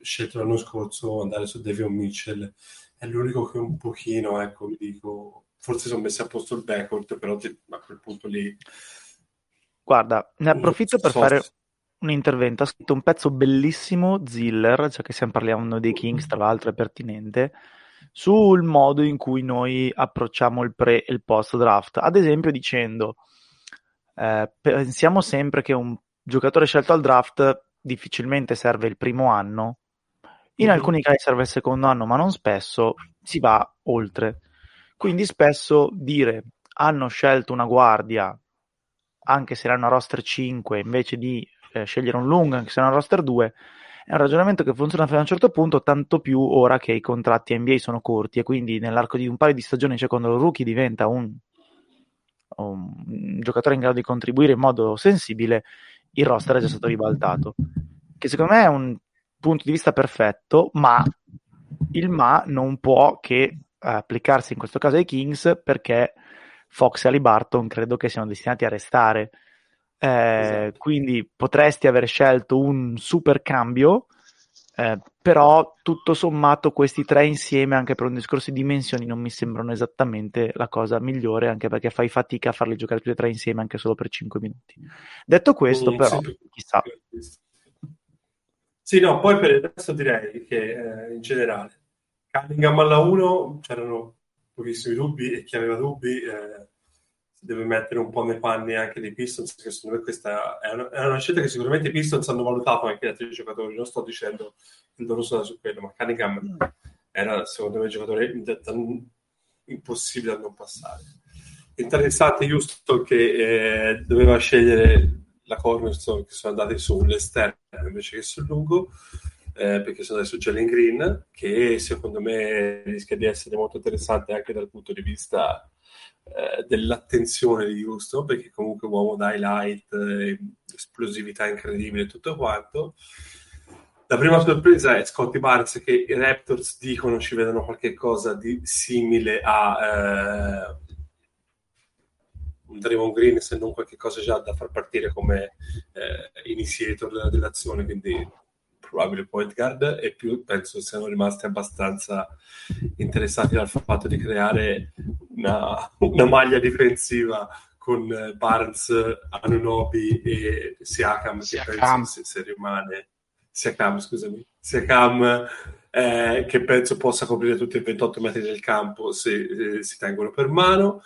scelto l'anno scorso andare su Davion Mitchell. È l'unico che un pochino, ecco, mi dico, forse sono messi a posto il backcourt, però a quel punto lì... Guarda, ne approfitto per fare un intervento. Ha scritto un pezzo bellissimo, Ziller, cioè che stiamo parlando dei Kings, tra l'altro è pertinente, sul modo in cui noi approcciamo il pre e il post draft. Ad esempio dicendo, eh, pensiamo sempre che un giocatore scelto al draft difficilmente serve il primo anno, in mm-hmm. alcuni casi serve il secondo anno, ma non spesso si va oltre. Quindi spesso dire hanno scelto una guardia anche se era una roster 5 invece di eh, scegliere un lungo anche se era una roster 2 è un ragionamento che funziona fino a un certo punto, tanto più ora che i contratti NBA sono corti e quindi nell'arco di un paio di stagioni, cioè quando il rookie diventa un, un giocatore in grado di contribuire in modo sensibile, il roster è già stato ribaltato. Che secondo me è un punto di vista perfetto, ma il ma non può che applicarsi in questo caso ai Kings perché Fox e Ali Barton credo che siano destinati a restare. eh, esatto. quindi potresti aver scelto un super cambio, eh, però tutto sommato questi tre insieme, anche per un discorso di dimensioni, non mi sembrano esattamente la cosa migliore, anche perché fai fatica a farli giocare tutti e tre insieme anche solo per 5 minuti. Detto questo, mm, però, sì. chissà. Sì, no, poi per il resto direi che eh, in generale Cunningham alla 1 c'erano pochissimi dubbi e chi aveva dubbi eh, deve mettere un po' nei panni anche dei Pistons, che secondo me questa è una, è una, scelta che sicuramente i Pistons hanno valutato anche gli altri giocatori, non sto dicendo il loro sono su quello, ma Cunningham era secondo me un giocatore impossibile da non passare. Interessante Houston che eh, doveva scegliere la cornerstone che sono andati sull'esterno invece che sul lungo, eh, perché sono su Jalen Green, che secondo me rischia di essere molto interessante anche dal punto di vista eh, dell'attenzione di Houston, perché comunque uomo da highlight, eh, esplosività incredibile e tutto quanto. La prima sorpresa è Scotty Barnes che i Raptors dicono ci vedono qualcosa di simile a eh, un Draymond Green se non qualche cosa già da far partire come eh, initiator della relazione, quindi probabile point guard e più penso siano rimasti abbastanza interessati dal fatto di creare una, una maglia difensiva con eh, Barnes, Anunobi e Siakam, Siakam. che penso se, se rimane Siakam, scusami, Siakam eh, che penso possa coprire tutti i 28 metri del campo se eh, si tengono per mano,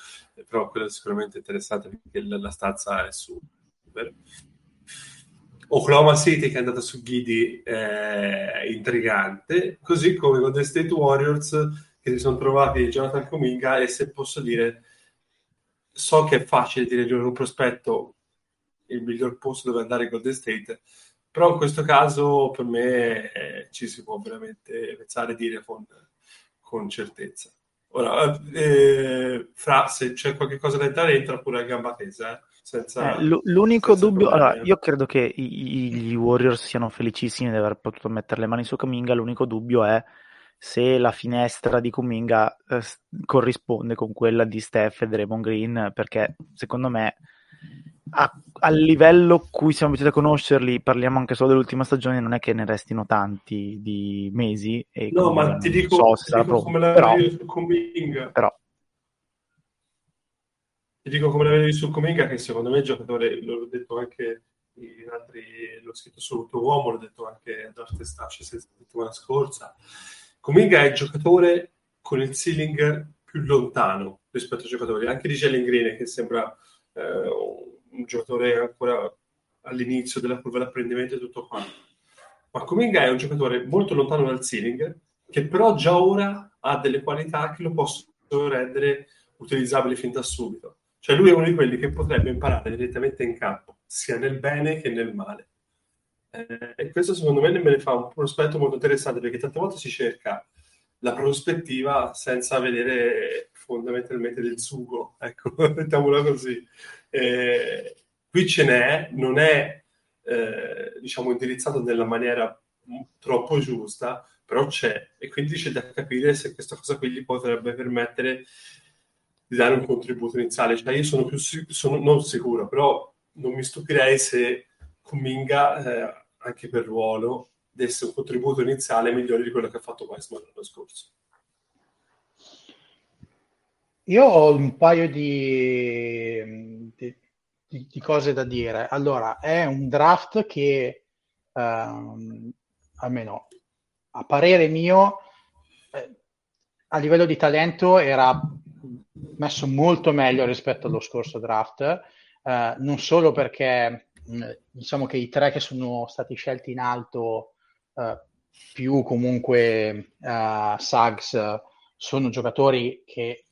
però quello è sicuramente interessante perché la, la stanza è su. Oklahoma City che è andata su Ghidi è intrigante, così come con The State Warriors che si sono trovati Jonathan Cominga e se posso dire so che è facile dire di un prospetto il miglior posto dove andare in Golden State però in questo caso per me eh, ci si può veramente pensare dire con, con certezza. Ora eh, fra se c'è qualche cosa da entrare entra pure a gamba tesa eh senza, eh, l'unico senza dubbio, allora, io credo che i, gli Warriors siano felicissimi di aver potuto mettere le mani su Kaminga. L'unico dubbio è se la finestra di Kuminga eh, corrisponde con quella di Steph e Draymond Green, perché secondo me a, al livello cui siamo abituati a conoscerli, parliamo anche solo dell'ultima stagione, non è che ne restino tanti di mesi. E no, ma ti dico, so ti dico come la però. Però ti dico come la vedi su Cominga, che secondo me è giocatore, l'ho detto anche in altri, l'ho scritto su tuo uomo, l'ho detto anche ad Arte la settimana scorsa. Cominga è il giocatore con il ceiling più lontano rispetto ai giocatori, anche di Jalen Green, che sembra eh, un giocatore ancora all'inizio della curva d'apprendimento e tutto quanto. Ma Cominga è un giocatore molto lontano dal ceiling, che però già ora ha delle qualità che lo possono rendere utilizzabile fin da subito. Cioè lui è uno di quelli che potrebbe imparare direttamente in campo, sia nel bene che nel male. Eh, e questo secondo me me ne fa un prospetto molto interessante perché tante volte si cerca la prospettiva senza vedere fondamentalmente del sugo, ecco, mettiamola così. Eh, qui ce n'è, non è eh, diciamo indirizzato nella maniera troppo giusta, però c'è e quindi c'è da capire se questa cosa qui gli potrebbe permettere di dare un contributo iniziale. Cioè, io sono più sono non sicuro, però non mi stupirei se Kuminga, eh, anche per ruolo, desse un contributo iniziale migliore di quello che ha fatto Weissman l'anno scorso. Io ho un paio di, di, di, cose da dire. Allora, è un draft che, ehm, almeno a parere mio, eh, a livello di talento era messo molto meglio rispetto allo scorso draft, eh, non solo perché mh, diciamo che i tre che sono stati scelti in alto, eh, più comunque eh, Suggs, sono giocatori che,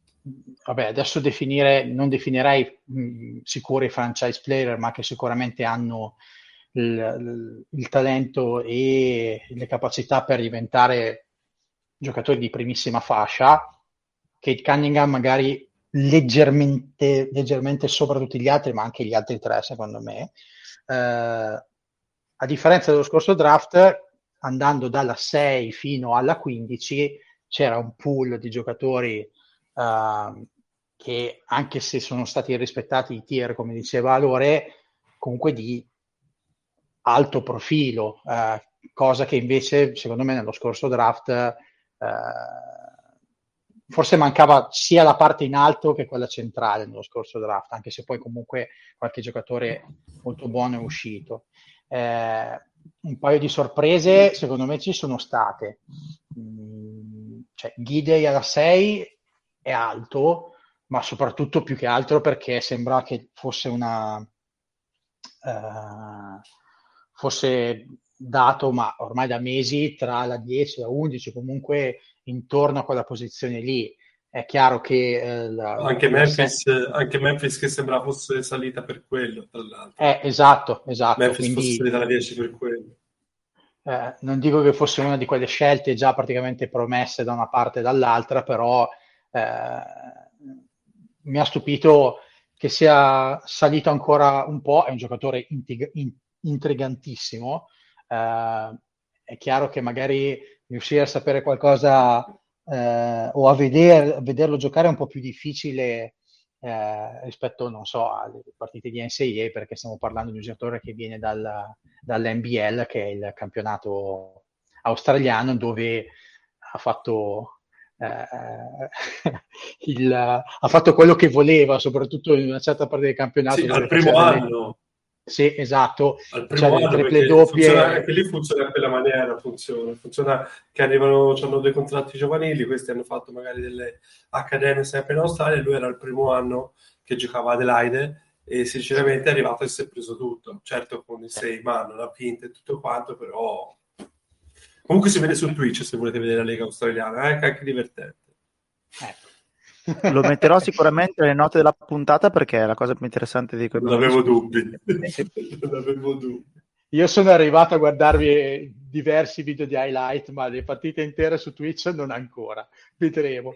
vabbè, adesso definire, non definirei mh, sicuri franchise player, ma che sicuramente hanno il, il talento e le capacità per diventare giocatori di primissima fascia. Kate Cunningham magari leggermente, leggermente sopra tutti gli altri, ma anche gli altri tre, secondo me. Eh, a differenza dello scorso draft, andando dalla 6 fino alla 15, c'era un pool di giocatori eh, che, anche se sono stati rispettati i tier, come diceva Lore, comunque di alto profilo, eh, cosa che invece secondo me nello scorso draft eh, forse mancava sia la parte in alto che quella centrale nello scorso draft, anche se poi comunque qualche giocatore molto buono è uscito. Eh, un paio di sorprese secondo me ci sono state. Mm, cioè, Gidey alla 6 è alto, ma soprattutto più che altro perché sembra che fosse una... Uh, fosse dato, ma ormai da mesi, tra la 10 e la 11, comunque intorno a quella posizione lì. È chiaro che... Eh, la, anche, Memphis, se... anche, Memphis, che sembra fosse salita per quello, tra l'altro. Eh, esatto, esatto. Memphis quindi, fosse salita alla 10 per quello. Eh, non dico che fosse una di quelle scelte già praticamente promesse da una parte e dall'altra, però eh, mi ha stupito che sia salito ancora un po', è un giocatore intrig- in- intrigantissimo, eh, è chiaro che magari riuscire a sapere qualcosa eh, o a, veder, a, vederlo giocare è un po' più difficile eh, rispetto, non so, alle partite di NCAA perché stiamo parlando di un giocatore che viene dal, dall'NBL, che è il campionato australiano, dove ha fatto, eh, il, ha fatto quello che voleva, soprattutto in una certa parte del campionato. Sì, al primo anno. Sì, esatto. Al primo cioè, triple doppie. Anche lì funziona in quella maniera, funziona. funziona che arrivano, hanno dei contratti giovanili, questi hanno fatto magari delle accademie sempre in Australia, lui era il primo anno che giocava ad Adelaide e sinceramente è arrivato e si è preso tutto. Certo con i sei mano, la pinta e tutto quanto, però... Comunque si vede su Twitch se volete vedere la Lega Australiana, è anche divertente. Ecco. Lo metterò sicuramente nelle note della puntata perché è la cosa più interessante di quel Non avevo dubbi. non avevo dubbi. Io sono arrivato a guardarvi diversi video di highlight, ma le partite intere su Twitch non ancora. Vedremo.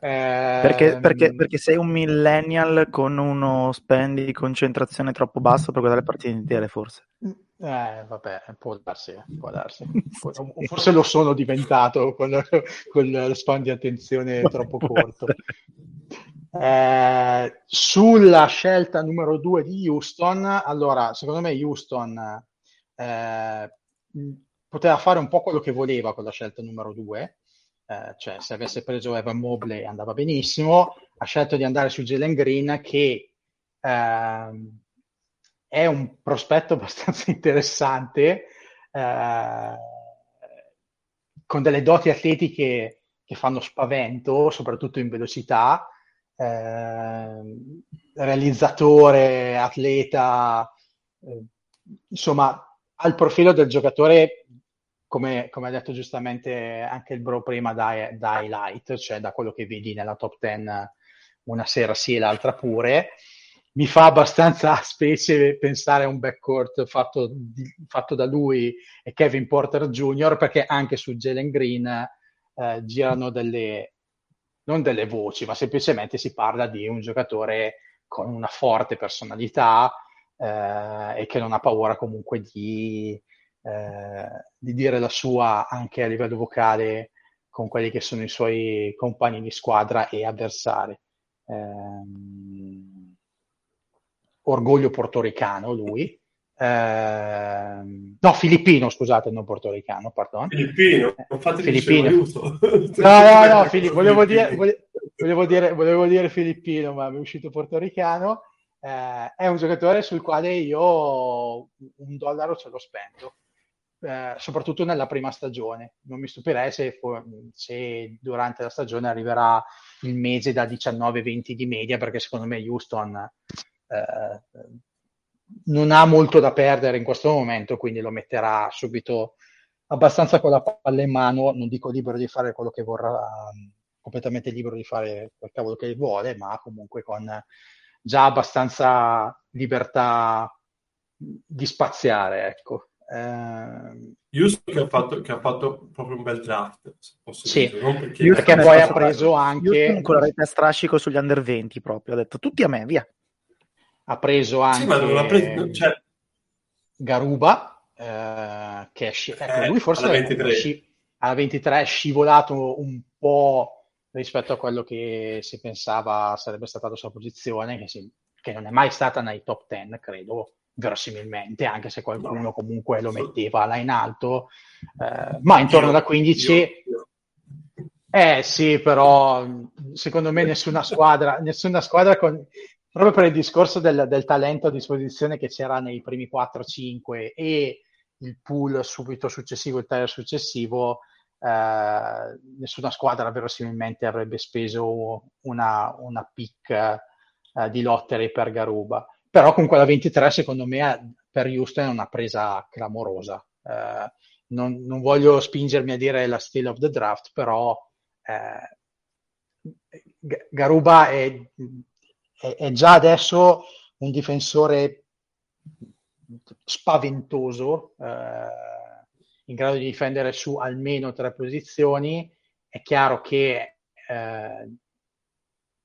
Eh... Perché, perché, perché, sei un millennial con uno spend di concentrazione troppo basso per guardare le partite intere, forse. Eh, vabbè, può darsi, può darsi. Forse lo sono diventato con, con lo span di attenzione troppo corto. Eh, sulla scelta numero due di Houston, allora, secondo me Houston eh, poteva fare un po' quello che voleva con la scelta numero due, eh, cioè se avesse preso Evan Mobley andava benissimo, ha scelto di andare su Jalen Green che ehm, è un prospetto abbastanza interessante, eh, con delle doti atletiche che fanno spavento, soprattutto in velocità, eh, realizzatore, atleta, eh, insomma, ha il profilo del giocatore, come, come, ha detto giustamente anche il bro prima, da, da highlight, cioè da quello che vedi nella top 10 una sera sì e l'altra pure mi fa abbastanza specie pensare a un backcourt fatto, di, fatto, da lui e Kevin Porter Jr. perché anche su Jalen Green eh, girano delle, non delle voci, ma semplicemente si parla di un giocatore con una forte personalità eh, e che non ha paura comunque di, eh, di dire la sua anche a livello vocale con quelli che sono i suoi compagni di squadra e avversari. Eh, orgoglio portoricano lui. Eh, no, filippino, scusate, non portoricano, pardon. Filippino, non fate filippino. no, no, no, fili- volevo, dire, volevo, dire, volevo dire filippino, ma mi è uscito portoricano. Eh, è un giocatore sul quale io un dollaro ce l'ho spento. Eh, soprattutto nella prima stagione. Non mi stupirei se, se, durante la stagione arriverà il mese da 19-20 di media, perché secondo me Houston eh, non ha molto da perdere in questo momento, quindi lo metterà subito abbastanza con la palla in mano, non dico libero di fare quello che vorrà, completamente libero di fare quel cavolo che vuole, ma comunque con già abbastanza libertà di spaziare, ecco. Eh... Houston che ha, fatto, che ha fatto proprio un bel draft, sì, dire, perché, perché poi ha preso anche... Houston con la rete a strascico sugli under 20 proprio, ha detto tutti a me, via. Ha preso anche sì, ma non ha preso, cioè... Garuba, eh, che è sci- ecco, lui forse alla 23. Sci- alla 23 è scivolato un po' rispetto a quello che si pensava sarebbe stata la sua posizione, che, si- che non è mai stata nei top 10, credo, verosimilmente, anche se qualcuno comunque lo metteva là in alto, eh, ma intorno alla 15... Eh sì, però secondo me nessuna squadra, nessuna squadra con, proprio per il discorso del, del, talento a disposizione che c'era nei primi 4-5 e il pool subito successivo, il taglio successivo, eh, nessuna squadra verosimilmente avrebbe speso una, una pick eh, di lottery per Garuba. Però con quella 23 secondo me per Houston è una presa clamorosa. Eh, non, non, voglio spingermi a dire la steal of the draft, però eh, Garuba è, è, è già adesso un difensore spaventoso, eh, in grado di difendere su almeno tre posizioni. È chiaro che, eh,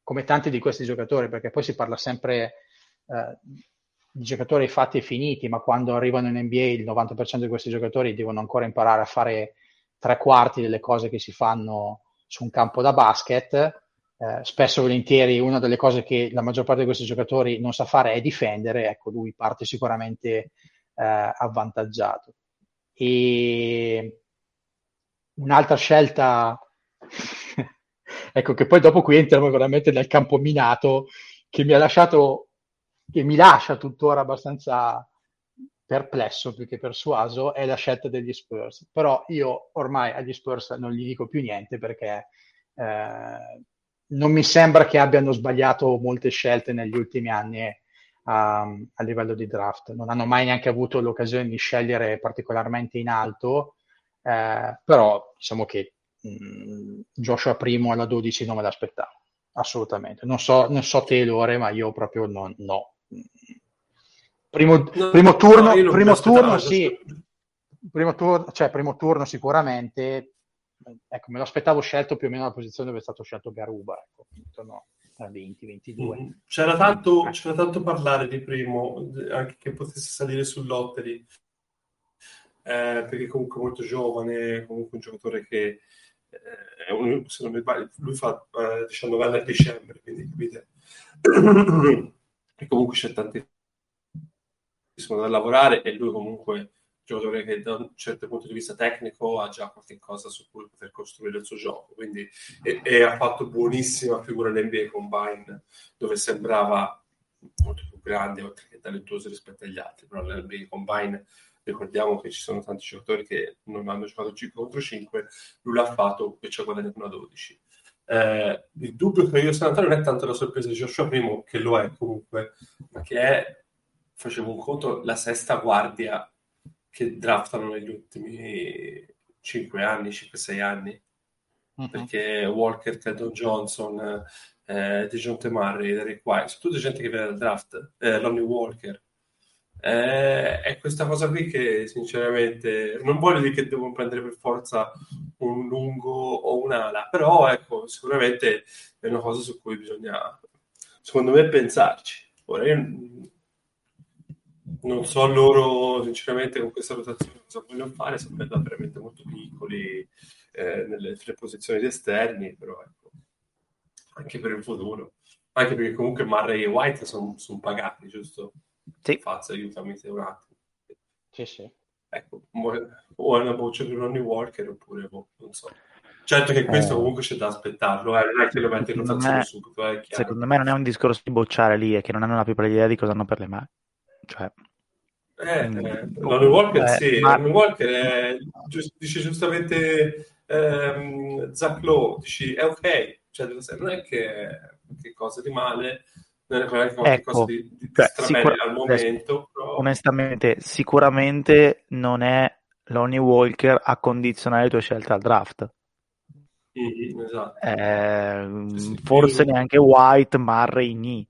come tanti di questi giocatori, perché poi si parla sempre giocatori fatti e finiti, ma quando arrivano in NBA il 90% di questi giocatori devono ancora imparare a fare tre quarti delle cose che si fanno su un campo da basket. Eh, spesso e volentieri una delle cose che la maggior parte di questi giocatori non sa fare è difendere, ecco, lui parte sicuramente eh, avvantaggiato. E un'altra scelta, ecco che poi dopo qui entriamo veramente nel campo minato, che mi ha lasciato, che mi lascia tuttora abbastanza perplesso più che persuaso è la scelta degli Spurs. Però io ormai agli Spurs non gli dico più niente perché eh, non mi sembra che abbiano sbagliato molte scelte negli ultimi anni um, a livello di draft. Non hanno mai neanche avuto l'occasione di scegliere particolarmente in alto, eh, però diciamo che mh, mm, Joshua primo alla 12 non me l'aspettavo, assolutamente. Non so, non so te Lore, ma io proprio non, no. Primo, primo turno, no, primo turno sì, primo turno, cioè primo turno sicuramente, ecco, me lo aspettavo scelto più o meno la posizione dove è stato scelto Garuba, ecco, no, 20, 22. Mm. C'era tanto, c'era tanto parlare di primo, anche che potesse salire sull'Ottery, eh, perché comunque molto giovane, comunque un giocatore che eh, è un, se non mi sbaglio, lui fa eh, 19 anni a dicembre, quindi capite? e comunque c'è tantissimo da lavorare e lui comunque giocatore che da un certo punto di vista tecnico ha già qualche cosa su cui poter costruire il suo gioco. Quindi, e, e ha fatto buonissima figura nell'NBA Combine dove sembrava molto più grande oltre che talentuoso rispetto agli altri. Però nell'NBA Combine ricordiamo che ci sono tanti giocatori che non hanno giocato 5 contro 5 lui l'ha fatto e ci ha guadagnato una 12 eh, il dubbio che io sto non è tanto la sorpresa di Joshua Primo che lo è comunque ma che è facevo un conto la sesta guardia che draftano negli ultimi 5 anni, 5-6 anni. Uh-huh. Perché Walker, Keldon Johnson, eh, Dejounte Murray, Derek White, sono tutte gente che viene dal draft, eh, Lonnie Walker. Eh, è questa cosa qui che sinceramente non voglio dire che devono prendere per forza un lungo o un'ala, però ecco, sicuramente è una cosa su cui bisogna, secondo me, pensarci. Ora, io non so loro sinceramente con questa rotazione cosa vogliono fare, sembrano veramente molto piccoli eh, nelle tre posizioni di esterni, però ecco, anche per il futuro, anche perché comunque Murray e White sono son pagati, giusto? Sì. Fazio, aiutami se un attimo. Sì, sì. Ecco, o è una voce di Ronnie Walker oppure boh, non so. Certo che questo eh. comunque c'è da aspettarlo, eh. non è che lo metti in rotazione subito. Eh, secondo me non è un discorso di bocciare lì, è che non hanno la più pallida idea di cosa hanno per le mani. Cioè, eh, mm. eh, Lonnie Walker, eh, sì, ma... Lonnie Walker è, giust, dice giustamente ehm, Zach Lowe, dici è ok, cioè, non è che, che cosa di male, ecco, di, di cioè, sicur- al momento. Però... Onestamente, sicuramente non è Lonnie Walker a condizionare le tue scelte al draft. Mm-hmm, esatto. eh, sì, forse neanche White, Murray, Ni.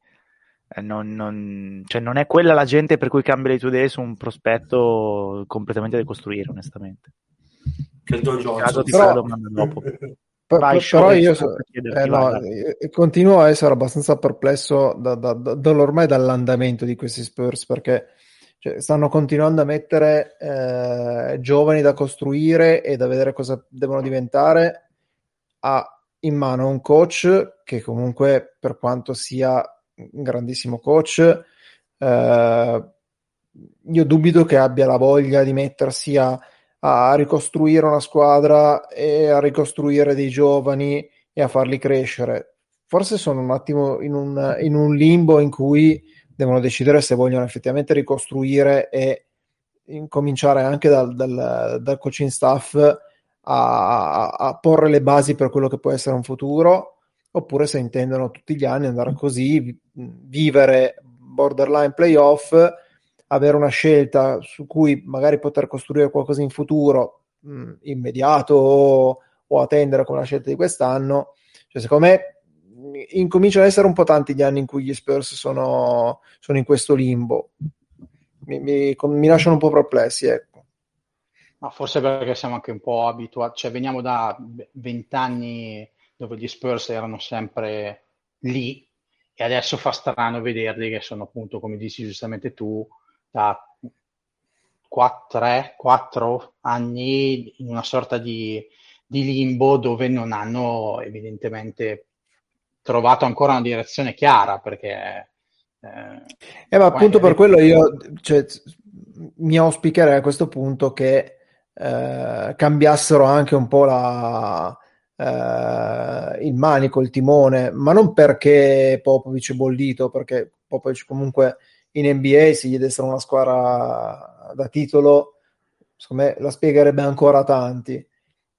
Eh, non, non, cioè non, è quella la gente per cui cambia le tue idee su un prospetto completamente da costruire, onestamente. Che Don Johnson. ti però, dopo. Per, vai, però io, so, eh, no, eh, continuo a essere abbastanza perplesso da, da, da, dall'ormai dall'andamento di questi Spurs perché cioè, stanno continuando a mettere eh, giovani da costruire e da vedere cosa devono diventare. Ha in mano un coach che comunque per quanto sia un grandissimo coach, eh, io dubito che abbia la voglia di mettersi a, a ricostruire una squadra e a ricostruire dei giovani e a farli crescere. Forse sono un attimo in un, in un limbo in cui devono decidere se vogliono effettivamente ricostruire e incominciare anche dal, dal, dal coaching staff a, a, porre le basi per quello che può essere un futuro, oppure se intendono tutti gli anni andare così, vivere borderline playoff, avere una scelta su cui magari poter costruire qualcosa in futuro mh, immediato o, o attendere con la scelta di quest'anno. Cioè, secondo me incominciano ad essere un po' tanti gli anni in cui gli Spurs sono, sono in questo limbo. Mi, mi, mi lasciano un po' perplessi, ecco. Ma forse perché siamo anche un po' abituati, cioè veniamo da vent'anni dove gli Spurs erano sempre lì e adesso fa strano vederli che sono appunto, come dici giustamente tu, da 4 anni in una sorta di, di limbo dove non hanno evidentemente trovato ancora una direzione chiara perché eh, eh ma appunto per quello io cioè, mi auspicherei a questo punto che eh, cambiassero anche un po' la, eh, il manico, il timone, ma non perché Popovic è bollito, perché Popovic comunque in NBA se gli dessero una squadra da titolo, secondo me la spiegherebbe ancora a tanti,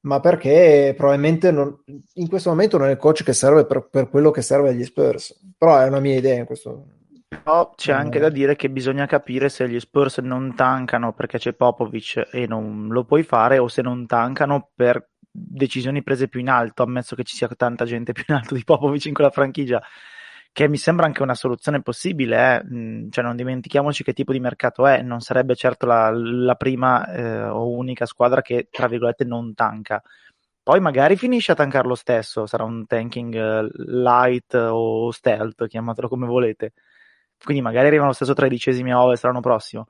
ma perché probabilmente non, in questo momento non è il coach che serve per, per quello che serve agli Spurs, però è una mia idea in questo però c'è anche da dire che bisogna capire se gli Spurs non tancano perché c'è Popovic e non lo puoi fare o se non tancano per decisioni prese più in alto, ammesso che ci sia tanta gente più in alto di Popovic in quella franchigia, che mi sembra anche una soluzione possibile. Eh? Mm, cioè, non dimentichiamoci che tipo di mercato è, non sarebbe certo la, la prima eh, o unica squadra che, tra virgolette, non tanca. Poi magari finisce a tankare lo stesso, sarà un tanking eh, light o stealth, chiamatelo come volete quindi magari arrivano lo stesso tredicesimi a Ovest l'anno prossimo,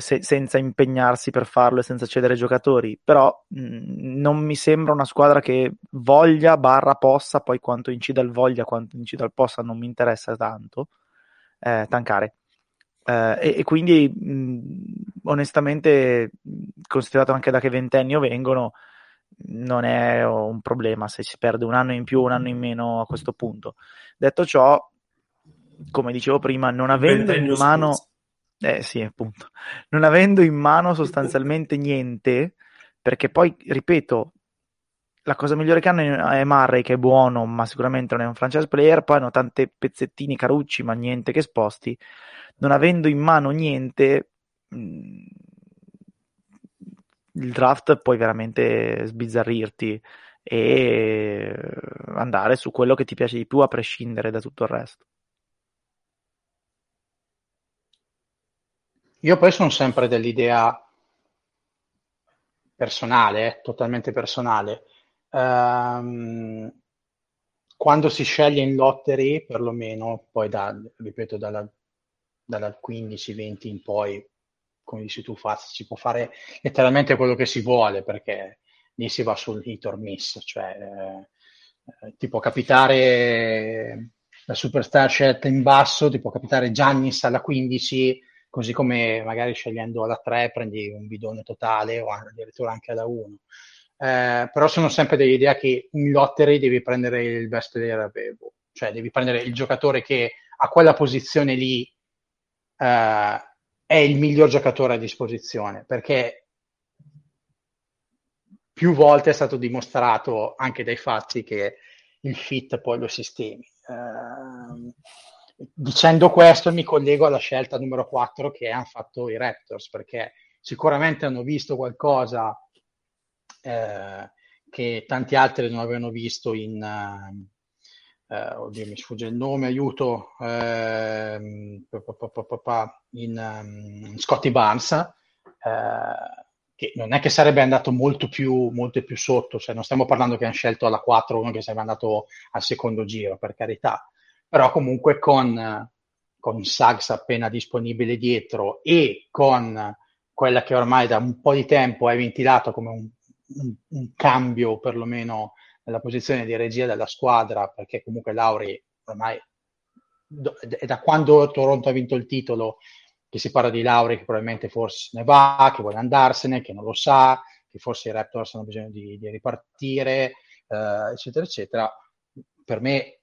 se, senza impegnarsi per farlo e senza cedere giocatori, però mh, non mi sembra una squadra che voglia barra possa, poi quanto incida il voglia, quanto incida il possa non mi interessa tanto, eh, tankare. Eh, e, e, quindi mh, onestamente, considerato anche da che ventenni vengono, non è un problema se si perde un anno in più o un anno in meno a questo punto. Detto ciò, come dicevo prima, non avendo in mano... Eh sì, appunto. Non avendo in mano sostanzialmente niente, perché poi, ripeto, la cosa migliore che hanno è Murray, che è buono, ma sicuramente non è un franchise player, poi hanno tanti pezzettini carucci, ma niente che sposti. Non avendo in mano niente, mm, il draft puoi veramente sbizzarrirti e andare su quello che ti piace di più a prescindere da tutto il resto. Io poi sono sempre dell'idea personale, eh, totalmente personale. Um, quando si sceglie in lottery, perlomeno, poi da, ripeto, dalla, dalla 15-20 in poi, come dici tu, fa, si può fare letteralmente quello che si vuole, perché lì si va sul hit or miss, cioè eh, ti può capitare la superstar scelta in basso, ti può capitare Giannis alla 15 così come magari scegliendo la 3 prendi un bidone totale o addirittura anche alla 1. Eh, però sono sempre dell'idea che in lottery devi prendere il best player available, cioè devi prendere il giocatore che a quella posizione lì eh, è il miglior giocatore a disposizione, perché più volte è stato dimostrato anche dai fatti che il fit poi lo sistemi. Eh, dicendo questo mi collego alla scelta numero 4 che hanno fatto i Raptors perché sicuramente hanno visto qualcosa eh, che tanti altri non avevano visto in eh, eh oddio mi sfugge il nome aiuto eh, in Scotty Barnes che non è che sarebbe andato molto più, molto più sotto cioè non stiamo parlando che hanno scelto alla 4 uno che sarebbe andato al secondo giro per carità però comunque con, con Sags appena disponibile dietro e con quella che ormai da un po' di tempo è ventilato come un, un, un cambio perlomeno nella posizione di regia della squadra, perché comunque Lauri ormai è da quando Toronto ha vinto il titolo che si parla di Lauri che probabilmente forse ne va, che vuole andarsene, che non lo sa, che forse i Raptors hanno bisogno di, di ripartire, eh, eccetera, eccetera. Per me,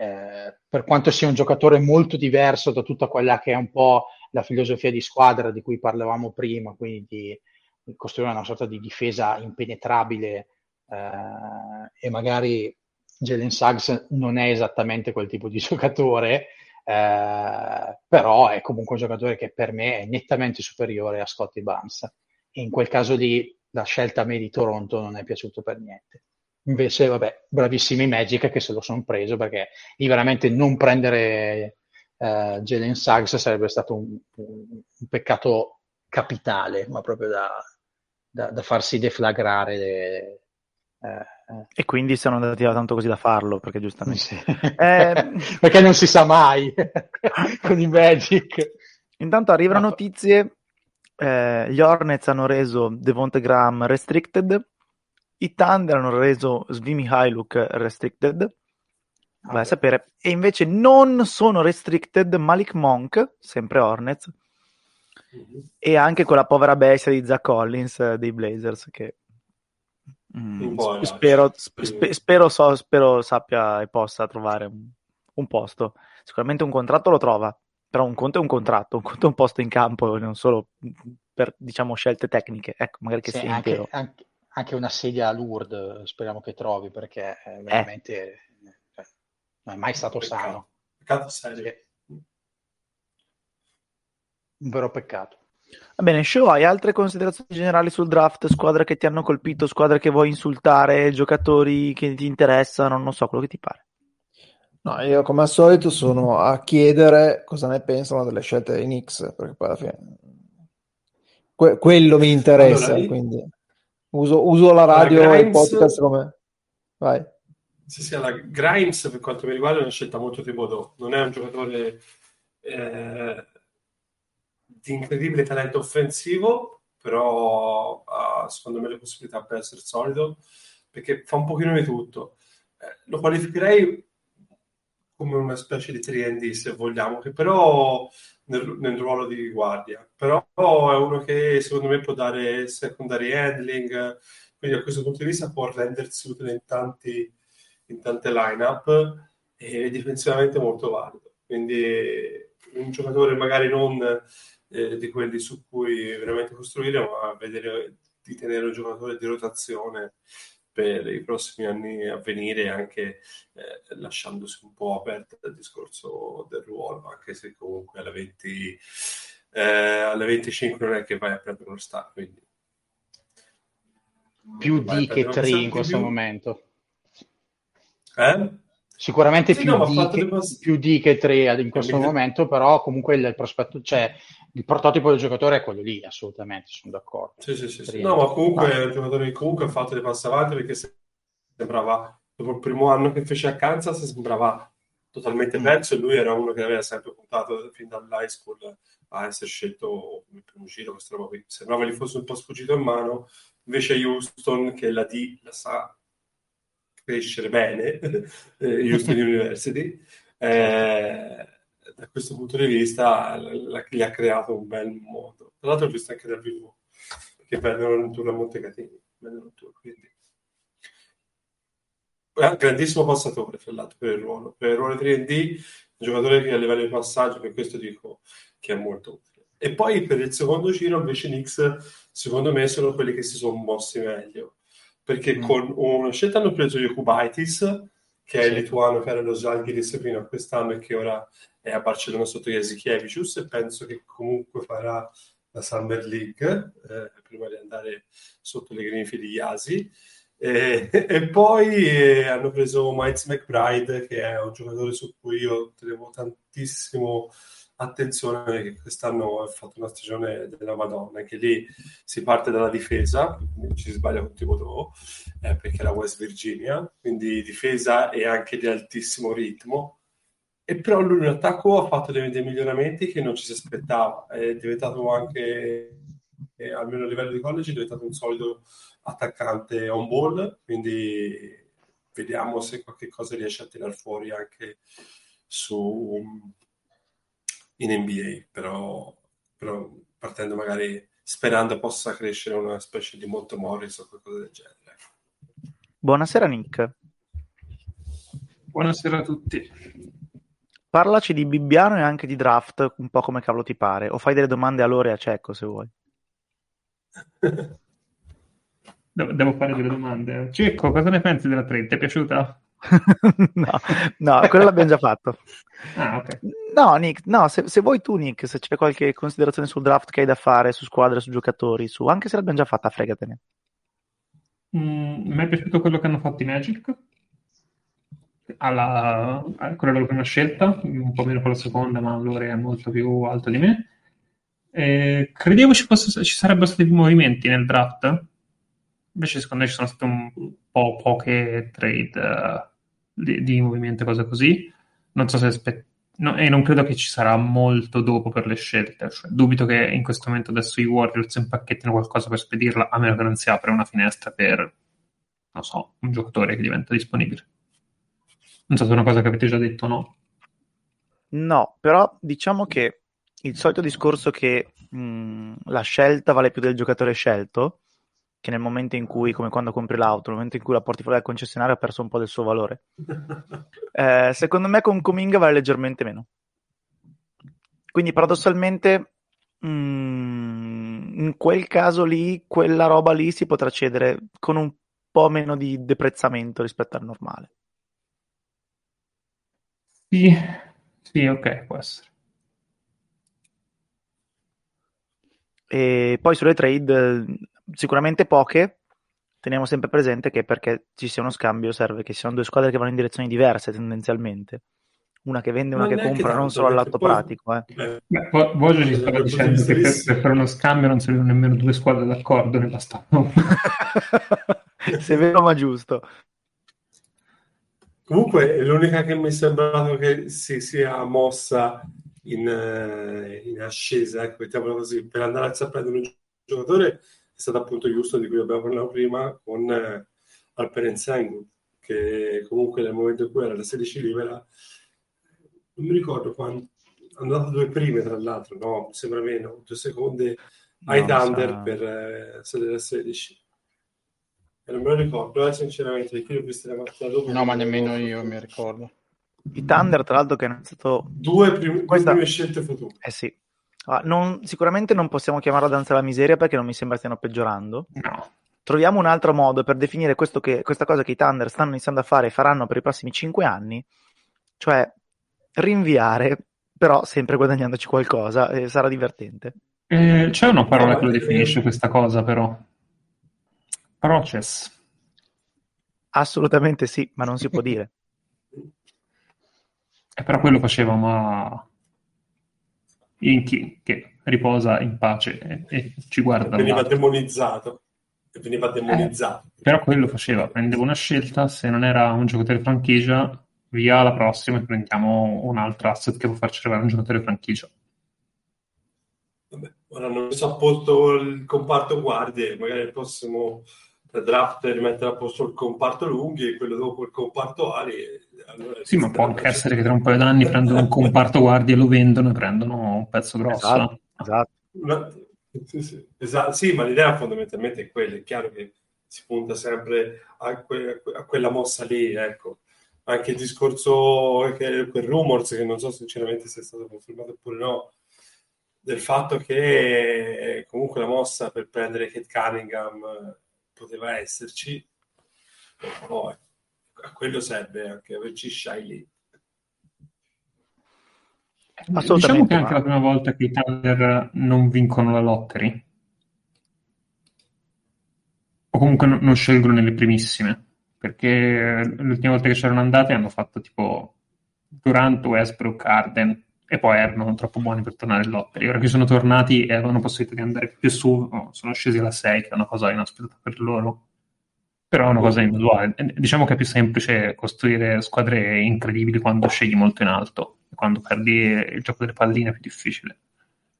eh, per quanto sia un giocatore molto diverso da tutta quella che è un po' la filosofia di squadra di cui parlavamo prima, quindi di, costruire una sorta di difesa impenetrabile eh, e magari Jalen Suggs non è esattamente quel tipo di giocatore, eh, però è comunque un giocatore che per me è nettamente superiore a Scotty Barnes. E in quel caso lì la scelta a me di Toronto non è piaciuto per niente. Invece, vabbè, bravissimi Magic che se lo sono preso perché lì veramente non prendere eh, Jalen Suggs sarebbe stato un, un, peccato capitale, ma proprio da, da, da farsi deflagrare le, eh, eh. E quindi sono andati tanto così da farlo, perché giustamente... Sì. Eh, perché non si sa mai con i Magic. Intanto arrivano notizie, eh, gli Hornets hanno reso Devonte Graham restricted, i Thunder hanno reso Svimi Hiluk restricted, vai a ah, sapere, e invece non sono restricted Malik Monk, sempre Hornets, mm-hmm. e anche quella povera bestia di Zach Collins eh, dei Blazers che Mm, spero, sp- spero, so, spero, sappia e possa trovare un, un, posto. Sicuramente un contratto lo trova, però un conto è un contratto, un conto è un posto in campo, non solo per diciamo scelte tecniche. Ecco, magari che sì, sia anche, anche, anche, una sedia a Lourdes speriamo che trovi perché è veramente eh. Cioè, non è mai stato peccato. sano. Peccato serio. Un vero peccato. Va bene, Show, hai altre considerazioni generali sul draft? Squadre che ti hanno colpito, squadre che vuoi insultare, giocatori che ti interessano, non so, quello che ti pare. No, io come al solito sono a chiedere cosa ne pensano delle scelte dei Knicks, perché poi alla fine que- quello mi interessa, allora, quindi uso, uso la radio e il podcast come... Vai. Sì, sì, la Grimes per quanto mi riguarda è una scelta molto tipo non è un giocatore... Eh di incredibile talento offensivo, però ha secondo me le possibilità per essere solido, perché fa un pochino di tutto. Eh, lo qualificherei come una specie di 3D se vogliamo, che però nel, nel, ruolo di guardia, però è uno che secondo me può dare secondary handling, quindi da questo punto di vista può rendersi utile in, tanti, in tante line-up e difensivamente molto valido. Quindi un giocatore magari non eh, di quelli su cui veramente costruire, ma vedere di tenere un giocatore di rotazione per i prossimi anni a venire, anche eh, lasciandosi un po' aperto dal discorso del ruolo, anche se comunque alle, 20, eh, alle 25 non è che vai a prendere uno star. Quindi... Più di che 3 in questo più. momento. Eh? Sicuramente sì, più, no, di che, più, di che, 3 in questo Capito. momento, però comunque il prospetto, cioè il prototipo del giocatore è quello lì, assolutamente, sono d'accordo. Sì, sì, sì, sì. No, ma comunque è un giocatore che comunque ha fatto dei passi avanti perché sembrava, dopo il primo anno che fece a Kansas, sembrava totalmente mm. perso e lui era uno che aveva sempre puntato fin dall'high school a essere scelto come primo giro, questa roba qui. Sembrava gli fosse un po' sfuggito in mano, invece Houston, che la D la sa crescere bene, eh, Houston University, eh, da questo punto di vista gli ha creato un bel mondo. Tra l'altro ho visto anche dal vivo, perché vendono un tour a Montecatini, tour, quindi... È un grandissimo passatore, fra l'altro, per il ruolo. Per il ruolo 3D, un giocatore che a livello di passaggio, per questo dico che è molto utile. E poi per il secondo giro, invece, Knicks, secondo me, sono quelli che si sono mossi meglio perché mm. con una scelta hanno preso Jokubaitis, che è il lituano che era lo Zalgiris fino a quest'anno e che ora è a Barcellona sotto Jasikevičius e penso che comunque farà la Summer League eh, prima di andare sotto le grinfie di Yasi. E, e poi eh, hanno preso Miles McBride, che è un giocatore su cui io tenevo tantissimo attenzione perché quest'anno ha fatto una stagione della Madonna, che lì si parte dalla difesa, ci si sbaglia con Thibodeau, eh, perché era West Virginia, quindi difesa e anche di altissimo ritmo, e però lui in attacco ha fatto dei, dei miglioramenti che non ci si aspettava, è diventato anche, eh, almeno a livello di college, è diventato un solido attaccante on ball, quindi vediamo se qualche cosa riesce a tirare fuori anche su in NBA, però però partendo magari sperando possa crescere una specie di Monte Morris o qualcosa del genere. Buonasera Nick. Buonasera a tutti. Parlaci di Bibbiano e anche di draft, un po' come cavolo ti pare, o fai delle domande a Lore e a Cecco se vuoi. Devo fare delle domande. Cecco, cosa ne pensi della trade? Ti è piaciuta? no, no, quello l'abbiamo già fatto. Ah, ok. No, Nick, no, se, se, vuoi tu, Nick, se c'è qualche considerazione sul draft che hai da fare, su squadre, su giocatori, su... anche se l'abbiamo già fatta, fregatene. Mm, mi è piaciuto quello che hanno fatto i Magic. Alla, a quella della prima scelta, un po' meno con la seconda, ma Lore è molto più alto di me. Eh, credevo ci, fosse, ci sarebbero stati più movimenti nel draft. Invece, secondo me, ci sono state un po' poche trade uh, di, di movimento e cose così. Non so se aspe- no, e non credo che ci sarà molto dopo per le scelte. Cioè, dubito che in questo momento adesso i Warriors impacchettino qualcosa per spedirla, a meno che non si apra una finestra per, non so, un giocatore che diventa disponibile. Non so se è una cosa che avete già detto o no. No, però diciamo che il solito discorso che mh, la scelta vale più del giocatore scelto che nel momento in cui, come quando compri l'auto, nel momento in cui la porti fuori dal concessionario ha perso un po' del suo valore. Eh, secondo me con Cominga vale leggermente meno. Quindi paradossalmente mm, in quel caso lì, quella roba lì si potrà cedere con un po' meno di deprezzamento rispetto al normale. Sì, sì, ok, può essere. E poi sulle trade sicuramente poche. Teniamo sempre presente che perché ci sia uno scambio serve che siano due squadre che vanno in direzioni diverse tendenzialmente. Una che vende e una che compra, non solo all'atto poi... pratico. Eh. Beh, Voglio ci stava dicendo che per, per, per, uno scambio non servivano nemmeno due squadre d'accordo, ne bastavano. Se vero ma giusto. Comunque è l'unica che mi è sembrato che si sia mossa in, eh, in ascesa, ecco, mettiamola così, per andare a prendere un giocatore stato appunto Houston di cui abbiamo parlato prima con eh, Alperen Sengun che comunque nel momento in cui era la 16 libera non mi ricordo quando hanno dato due prime tra l'altro no, mi sembra meno, due seconde ai no, Thunder sa... per eh, salire a 16 e non me lo ricordo eh, sinceramente perché l'ho visto la mattina dopo no ma nemmeno io mi ricordo. I Thunder tra l'altro che hanno iniziato due, prim- Questa... due prime scelte future eh sì Ah, non, sicuramente non possiamo chiamarla danza alla miseria perché non mi sembra stiano peggiorando. No. Troviamo un altro modo per definire che, questa cosa che i Thunder stanno iniziando a fare e faranno per i prossimi 5 anni, cioè rinviare, però sempre guadagnandoci qualcosa e sarà divertente. Eh, c'è una parola che lo definisce questa cosa, però. Process. Assolutamente sì, ma non si può dire. E però quello facevamo a Inchi che riposa in pace e, e ci guarda. E veniva demonizzato. E veniva demonizzato. Eh, però quello faceva, prendeva una scelta, se non era un giocatore franchigia, via alla prossima e prendiamo un altro asset che può farci arrivare un giocatore franchigia. Vabbè, ora messo a posto il comparto guardie, magari il prossimo draft rimettere a posto il comparto lunghi e quello dopo il comparto ali. Allora sì, ma può anche essere che tra un paio d'anni prendono un comparto guardia e lo vendono e prendono un pezzo grosso. Esatto, esatto. Ma, sì, sì, esatto, sì, ma l'idea fondamentalmente è quella. È chiaro che si punta sempre a, que- a quella mossa lì, ecco. Anche il discorso, che, quel rumors, che non so sinceramente se è stato confermato oppure no, del fatto che comunque la mossa per prendere Kate Cunningham poteva esserci, però a quello serve anche averci Shy lì. Diciamo che è anche la prima volta che i Thunder non vincono la lottery. O comunque non, non scelgono nelle primissime. Perché l'ultima volta che c'erano andate hanno fatto tipo Durant, Westbrook, Arden e poi erano troppo buoni per tornare lottery. Ora che sono tornati e avevano possibilità di andare più su, sono scesi alla 6, che è una cosa inaspettata per loro però è una cosa inusuale. Diciamo che è più semplice costruire squadre incredibili quando scegli molto in alto, quando perdi il gioco delle palline è più difficile.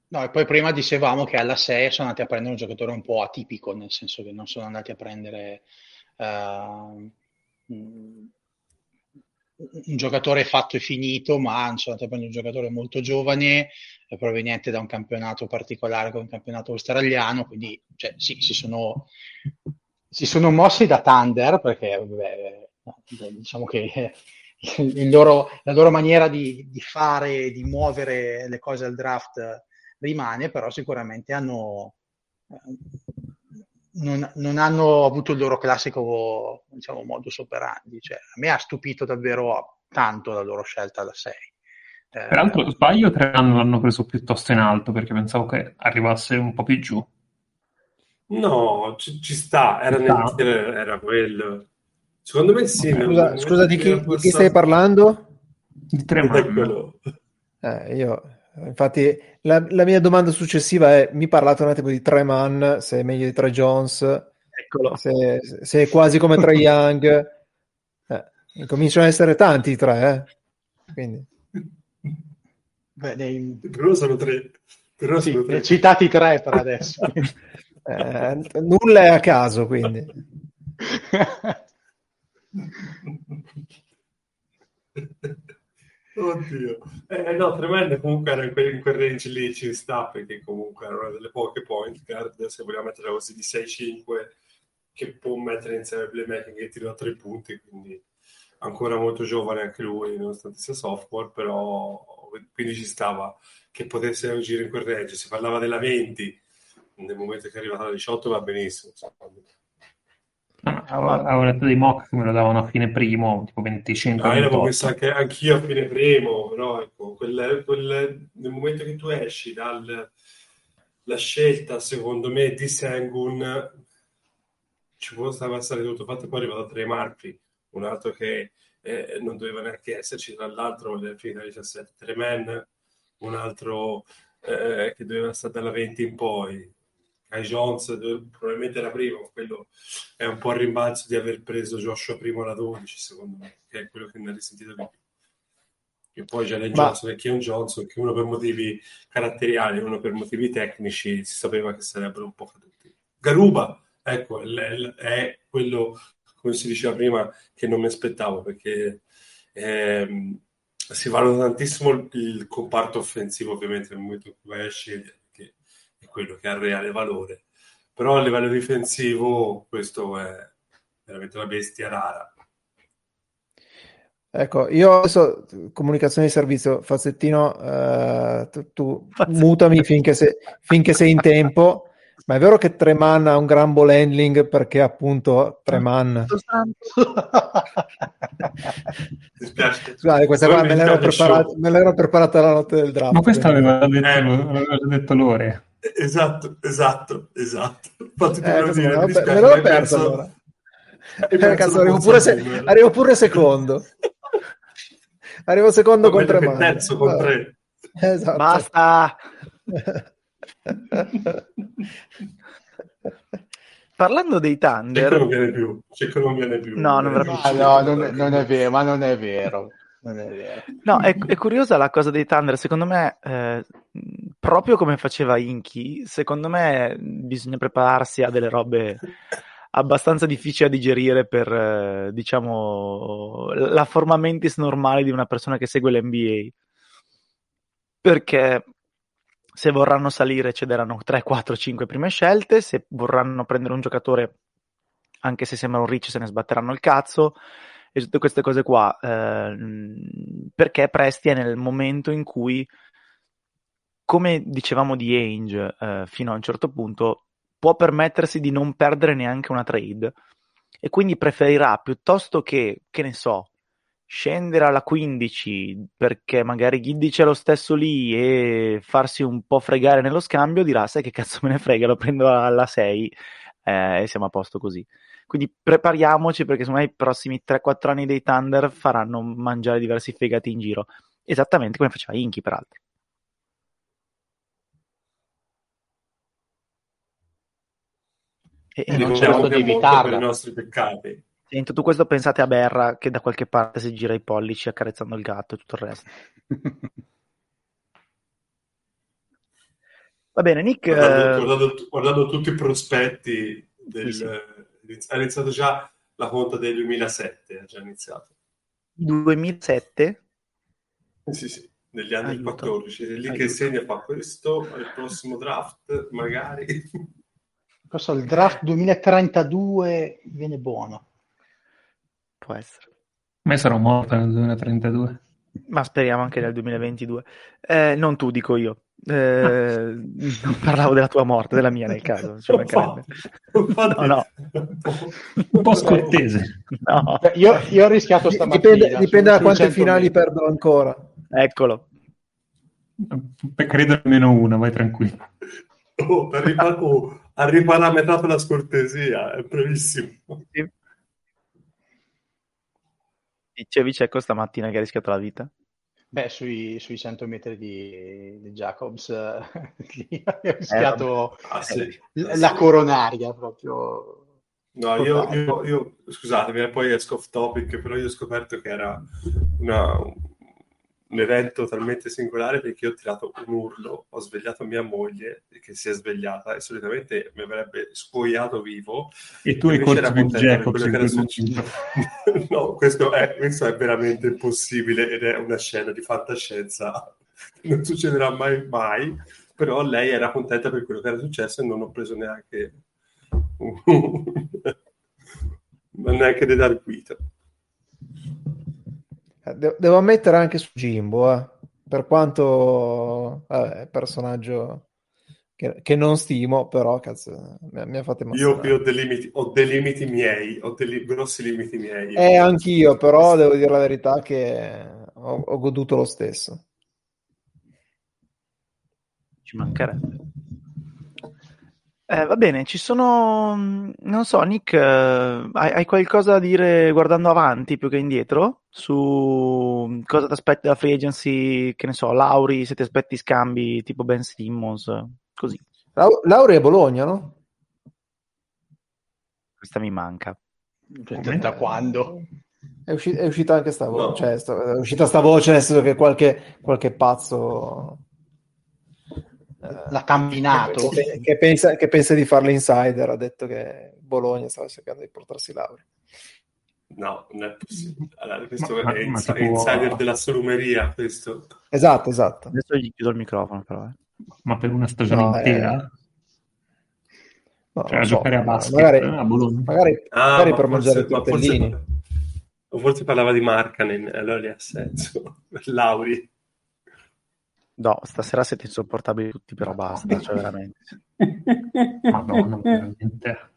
No, e poi prima dicevamo che alla 6 sono andati a prendere un giocatore un po' atipico, nel senso che non sono andati a prendere uh, un giocatore fatto e finito, ma insomma, un giocatore molto giovane, proveniente da un campionato particolare come il campionato australiano, quindi cioè, sì, si sono, si sono mossi da Thunder perché beh, diciamo che loro, la loro maniera di, di, fare, di muovere le cose al draft rimane, però sicuramente hanno, non, non, hanno avuto il loro classico diciamo, modus operandi. Cioè, a me ha stupito davvero tanto la loro scelta da 6. Eh, Peraltro, sbaglio, tre anni l'hanno preso piuttosto in alto perché pensavo che arrivasse un po' più giù. No, ci, ci sta, era, nel, era quello. Secondo me sì. Scusa, scusa di, chi, di, chi, stai parlando? Di Treman. Eh, io, infatti, la, la, mia domanda successiva è: mi parlate un attimo di Treman, se è meglio di Tre Jones, Eccolo. Se, se, è quasi come Tre Young. Eh, cominciano ad essere tanti i tre, eh? Quindi. Beh, nei... Però sono tre. Però sì, sono tre. Citati tre per adesso. eh, nulla è a caso, quindi. Oddio. Eh, no, tremendo comunque era in quel, in quel, range lì ci sta perché comunque era una delle poche point guard, se vogliamo mettere così di 6-5 che può mettere insieme playmaking e tiro a tre punti, quindi ancora molto giovane anche lui, nonostante sia software, però quindi ci stava che potesse agire in quel range. Si parlava della 20, nel momento che è arrivata la 18 va benissimo. Avevo letto dei mock che me lo davano a fine primo, tipo 25. Ah, io l'avevo anche anch'io a fine primo, però ecco, quel, quel, nel momento che tu esci dalla scelta, secondo me, di Sengun ci può stare essere tutto. Fatto, poi è arrivato a tre Murphy, un altro che eh, non doveva neanche esserci, tra l'altro nel finale 17 Tremen, un altro eh, che doveva stare dalla 20 in poi, Kai Jones probabilmente era primo, quello è un po' il rimbalzo di aver preso Joshua primo alla 12, secondo me, che è quello che ne ha risentito di più. E poi Jalen Ma... Johnson e Keon Johnson, che uno per motivi caratteriali uno per motivi tecnici, si sapeva che sarebbero un po' caduti. Garuba, ecco, è quello, come si diceva prima, che non mi aspettavo, perché ehm, si valuta tantissimo il, il comparto offensivo, ovviamente, nel momento in cui vai a scegliere quello che ha il reale valore. Però a livello difensivo questo è veramente una bestia rara. Ecco, io adesso comunicazione di servizio, Fazzettino, eh, tu, tu mutami finché, se, finché, sei in tempo, ma è vero che Treman ha un gran ball handling perché appunto Treman... dispiace. Scusate, questa qua me l'ero, preparata, me l'ero preparata la notte del draft. Ma questa aveva detto, eh, aveva detto Lore. Esatto, esatto, esatto. Infatti, eh, dire, me, dispiace, me l'ho perso allora. Eh, cazzo, arrivo, pure se... arrivo, pure secondo. arrivo secondo con tre mani. Terzo con tre. Esatto. Basta. Parlando dei Thunder... C'è che non viene più. C'è che non viene più. No, non, ah, no, non, è, non è vero, ma non è vero. No, è, è, curiosa la cosa dei Thunder. Secondo me, eh, proprio come faceva Inky, secondo me bisogna prepararsi a delle robe abbastanza difficili da digerire per, eh, diciamo, la forma mentis normale di una persona che segue l'NBA. Perché se vorranno salire cederanno 3, 4, 5 prime scelte, se vorranno prendere un giocatore, anche se sembra un rich, se ne sbatteranno il cazzo e tutte queste cose qua, eh, perché Presti è nel momento in cui, come dicevamo di Ainge eh, fino a un certo punto, può permettersi di non perdere neanche una trade e quindi preferirà piuttosto che, che ne so, scendere alla 15 perché magari Giddy c'è lo stesso lì e farsi un po' fregare nello scambio, dirà sai che cazzo me ne frega, lo prendo alla 6 eh, e siamo a posto così. Quindi prepariamoci perché secondo me i prossimi 3-4 anni dei Thunder faranno mangiare diversi fegati in giro. Esattamente come faceva Inky, peraltro. E, e non c'è modo di evitarlo. i nostri peccati. In tutto questo pensate a Berra che da qualche parte si gira i pollici accarezzando il gatto e tutto il resto. Va bene, Nick. Guardando, eh... guardando, guardando tutti i prospetti del, sì, sì ha iniziato già la conta del 2007, ha già iniziato. 2007? Sì, sì, negli anni Aiuto. 14. È lì Aiuto. che segna fa questo, al prossimo draft magari. Questo il draft 2032 viene buono. Può essere. Ma sarò morto nel 2032. Ma speriamo anche nel 2022. Eh, non tu, dico io. Eh, non parlavo della tua morte, della mia nel caso. Cioè, no, no. Un po' scortese. No. Io, io, ho rischiato stamattina. Dipende, dipende da quante finali perdo ancora. Eccolo. Credo almeno una, vai tranquillo. Oh, arriva, oh, ha riparametrato la scortesia, è brevissimo. Dicevi Cecco stamattina che ha rischiato la vita? Beh, sui, sui 100 metri di, di Jacobs lì ha rischiato eh, ah, sì. la coronaria proprio. No, io, io, io, scusatemi, poi esco off topic, però io ho scoperto che era una, un evento talmente singolare perché io ho tirato un urlo, ho svegliato mia moglie che si è svegliata e solitamente mi avrebbe scuoiato vivo. E tu hai corso con Jacobs in quel No, questo è, questo è veramente impossibile ed è una scena di fantascienza. Non succederà mai, mai, però lei era contenta per quello che era successo e non ho preso neanche... neanche di dar guida. De- devo ammettere anche su Jimbo, eh. per quanto è personaggio che, che, non stimo, però cazzo, mi, mi ha fatto Io, io ho, dei limiti, ho dei limiti miei, ho dei li- grossi limiti miei. Eh, anch'io, però devo dire la verità che ho, ho goduto lo stesso. Ci mancherebbe. Eh, va bene, ci sono, non so, Nick, eh, hai, hai, qualcosa da dire guardando avanti più che indietro su cosa ti aspetti da free agency, che ne so, Lauri, se ti aspetti scambi tipo Ben Simmons, così. La- Lauri è Bologna, no? Questa mi manca. Cioè, da quando? È, usci- è, uscita anche sta voce, no. cioè, sta- è uscita sta voce, nel senso che qualche, qualche pazzo l'ha camminato. Che, che, pensa, che, pensa, di fare l'insider, ha detto che Bologna stava cercando di portarsi laurea. No, non è possibile. Allora, questo ma, è, ma, ins- è insider della solumeria, questo. Esatto, esatto. Adesso gli chiudo il microfono, però. Eh. Ma per una stagione no, intera? Eh... No, cioè, a so, giocare a basket magari, eh, a Bologna. Magari, ah, magari per mangiare i tortellini. O forse parlava di Marcanen, allora lì ha senso. Lauri. No, stasera siete insopportabili tutti, però basta, cioè veramente. Madonna, veramente.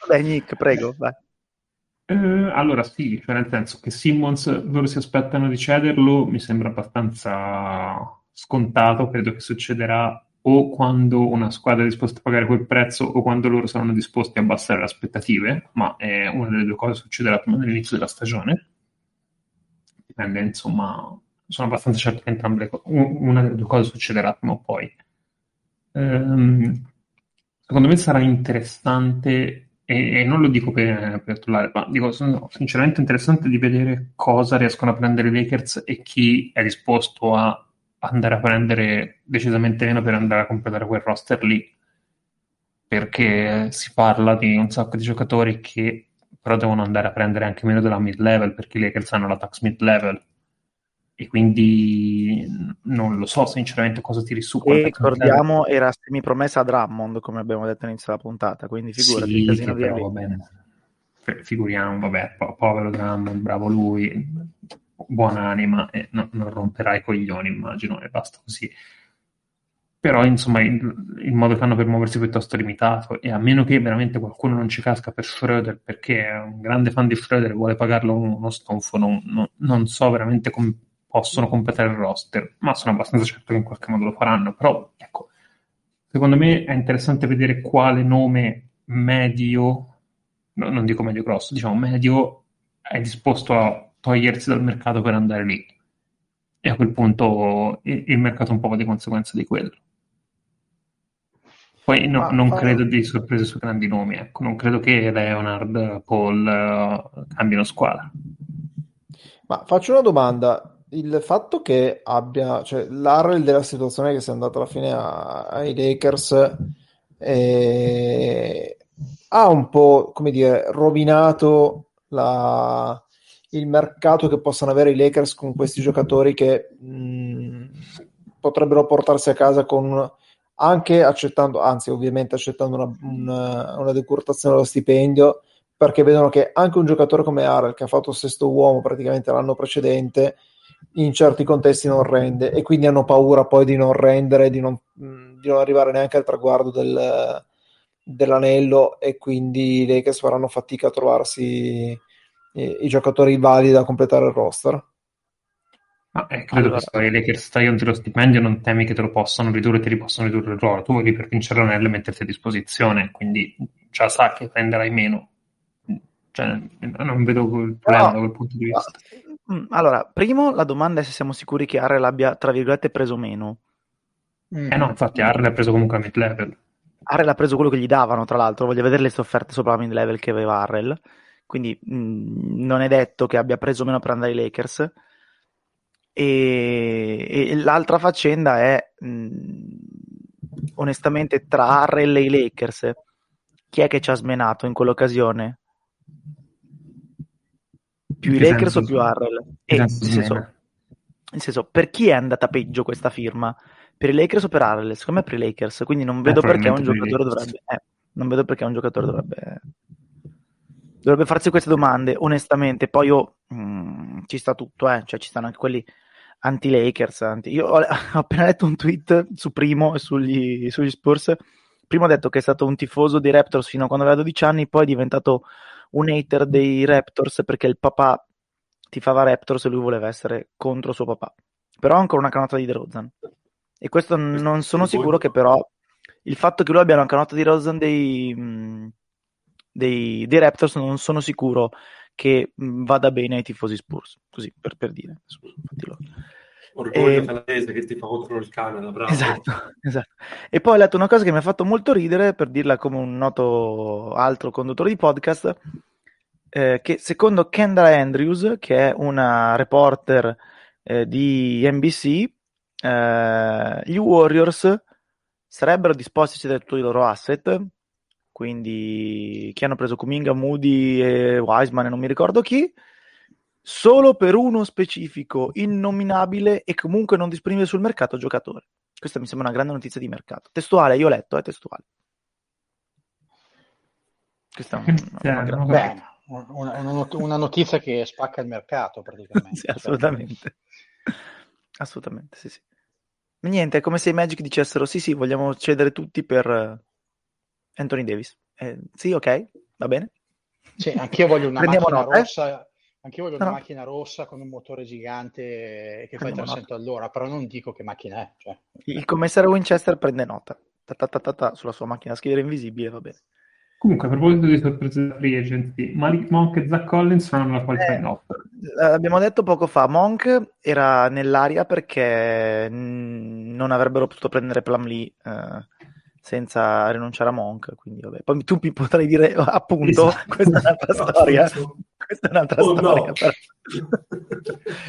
Vabbè, Nick, prego, vai. Eh, allora sì, cioè nel senso che Simmons loro si aspettano di cederlo, mi sembra abbastanza scontato, credo che succederà o quando una squadra è disposta a pagare quel prezzo o quando loro saranno disposti a abbassare le aspettative, ma è una delle due cose succederà prima dell'inizio della stagione dipende, insomma, sono abbastanza certo che entrambe cose, una delle due cose succederà prima o poi. Ehm, secondo me sarà interessante, e, e non lo dico per, per trollare, ma dico sono sinceramente interessante di vedere cosa riescono a prendere i Lakers e chi è disposto a andare a prendere decisamente meno per andare a completare quel roster lì. Perché si parla di un sacco di giocatori che però devono andare a prendere anche meno della mid level perché i Lakers hanno la tax mid level e quindi non lo so sinceramente cosa tiri su. E ricordiamo era semi promessa a Drummond come abbiamo detto all'inizio della puntata, quindi figurati sì, casino però, va bene. Figuriamo, vabbè, po- povero Drummond, bravo lui, buonanima e no, non romperai i coglioni immagino e basta così però insomma il, il, modo che hanno per muoversi è piuttosto limitato e a meno che veramente qualcuno non ci casca per Schroeder perché è un grande fan di Schroeder e vuole pagarlo uno stonfo non, non, non so veramente come possono completare il roster ma sono abbastanza certo che in qualche modo lo faranno. Però ecco secondo me è interessante vedere quale nome medio no, non dico medio grosso diciamo medio è disposto a togliersi dal mercato per andare lì. E a quel punto il, mercato un po' va di conseguenza di quello poi no, non fa... credo di sorprese su grandi nomi, ecco. non credo che Leonard, Paul uh, cambino squadra. Ma faccio una domanda, il fatto che abbia, cioè l'Arrel della situazione che sia andato alla fine a, ai Lakers eh, ha un po', come dire, rovinato la, il mercato che possono avere i Lakers con questi giocatori che mh, potrebbero portarsi a casa con anche accettando, anzi ovviamente accettando una, una, una decurtazione dello stipendio perché vedono che anche un giocatore come Arel che ha fatto sesto uomo praticamente l'anno precedente in certi contesti non rende e quindi hanno paura poi di non rendere, di non, di non arrivare neanche al traguardo del, dell'anello e quindi i Lakers faranno fatica a trovarsi i, i giocatori validi da completare il roster. Ah, eh, credo allora. che se i Lakers tagliano lo stipendio non temi che te lo possano ridurre, te li possono ridurre il ruolo. Tu vuoi per vincere l'anello e metterti a disposizione, quindi già sa che prenderai meno. Cioè, non vedo il problema no, da quel punto di vista. Mm, allora, primo la domanda è se siamo sicuri che Arrel abbia, tra virgolette, preso meno. Eh no, infatti Arrel ha preso comunque a mid-level. Arrel ha preso quello che gli davano, tra l'altro. Voglio vedere le sue offerte sopra la mid-level che aveva Arrel. Quindi mh, mm, non è detto che abbia preso meno per andare ai Lakers. E, e l'altra faccenda è, mh, onestamente, tra Arrel e i Lakers, chi è che ci ha smenato in quell'occasione? più i Lakers o più Harrell? E, nel senso, nel senso, per chi è andata peggio questa firma? Per i Lakers o per Harrell? Secondo me per i Lakers, quindi non vedo eh, perché un giocatore dovrebbe... Eh, non vedo perché un giocatore dovrebbe... Dovrebbe farsi queste domande, onestamente. Poi oh, mh, ci sta tutto, eh. cioè ci stanno anche quelli anti-Lakers. Anti... Io ho, appena letto un tweet su Primo e sugli, sugli Spurs. Primo ha detto che è stato un tifoso dei Raptors fino a quando aveva 12 anni, poi è diventato un hater dei Raptors perché il papà tifava Raptors e lui voleva essere contro suo papà. Però ha ancora una canota di DeRozan. E questo non sono sicuro che però il fatto che lui abbia una canota di DeRozan dei, dei, dei, Raptors non sono sicuro che mm, vada bene ai tifosi Spurs. Così, per, per dire. Orgoglio e... canadese che ti fa contro il Canada, bravo. Esatto, esatto. E poi ho letto una cosa che mi ha fatto molto ridere, per dirla come un noto altro conduttore di podcast, eh, che secondo Kendra Andrews, che è una reporter eh, di NBC, eh, gli Warriors sarebbero disposti a cedere tutti i loro asset, quindi chi hanno preso Kuminga, Moody e Wiseman e non mi ricordo chi, solo per uno specifico, innominabile e comunque non disponibile sul mercato giocatore. Questa mi sembra una grande notizia di mercato. Testuale, io ho letto, è testuale. Questa è una, una, Beh, una, una, notizia che spacca il mercato praticamente. sì, assolutamente. assolutamente, sì, sì. Niente, è come se i Magic dicessero sì, sì, vogliamo cedere tutti per eh, Anthony Davis. Eh, sì, ok, va bene. Sì, anch'io voglio una Prendiamo macchina nota, rossa anche io voglio una no. macchina rossa con un motore gigante che fa i 300 all'ora, però non dico che macchina è. Cioè. Il commissario Winchester prende nota ta ta ta ta sulla sua macchina scrivere invisibile, va bene. Comunque, a proposito di sorprese da free agency, Malik Monk e Zach Collins sono nella qualità eh, in offer. Abbiamo detto poco fa, Monk era nell'aria perché non avrebbero potuto prendere Plumlee eh, senza rinunciare a Monk, quindi vabbè. Poi tu mi potrai dire appunto, esatto. questa è un'altra storia. questa è un'altra oh, storia.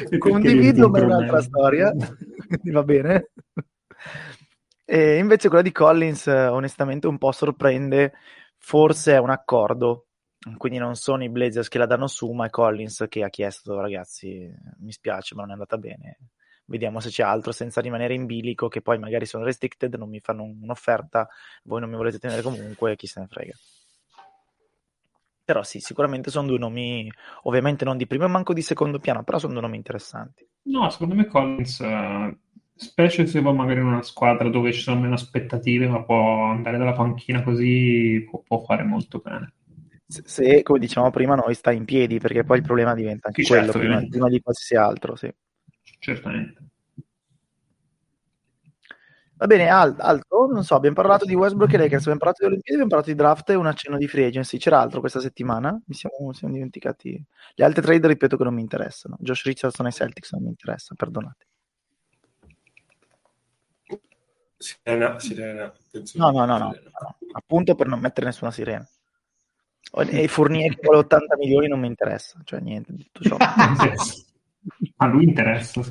No. Condivido, ma è un'altra storia, quindi va bene. E invece quella di Collins, onestamente, un po' sorprende. Forse è un accordo, quindi non sono i Blazers che la danno su, ma è Collins che ha chiesto, ragazzi, mi spiace, ma non è andata bene. Vediamo se c'è altro senza rimanere in bilico, che poi magari sono restricted, non mi fanno un'offerta, voi non mi volete tenere comunque, chi se ne frega. Però sì, sicuramente sono due nomi, ovviamente non di primo e manco di secondo piano, però sono due nomi interessanti. No, secondo me Collins, uh, specie se va magari in una squadra dove ci sono meno aspettative, ma può andare dalla panchina così, può, può fare molto bene. Se, come dicevamo prima, noi sta in piedi, perché poi il problema diventa anche sì, quello, certo, prima, prima, di qualsiasi altro, sì. Certamente. Va bene, altro, non so, abbiamo parlato di Westbrook e Lakers, abbiamo parlato di Olimpiadi, abbiamo parlato di draft e un accenno di free agency. C'era altro questa settimana? Mi siamo, siamo dimenticati. Le altre trade, ripeto, che non mi interessano. Josh Richardson e Celtics non mi interessa, perdonate. Sirena, sirena. No, no, no, no, no, appunto per non mettere nessuna sirena. E i Fournier che vuole 80 milioni non mi interessa, cioè niente, tutto ciò. A lui interessa.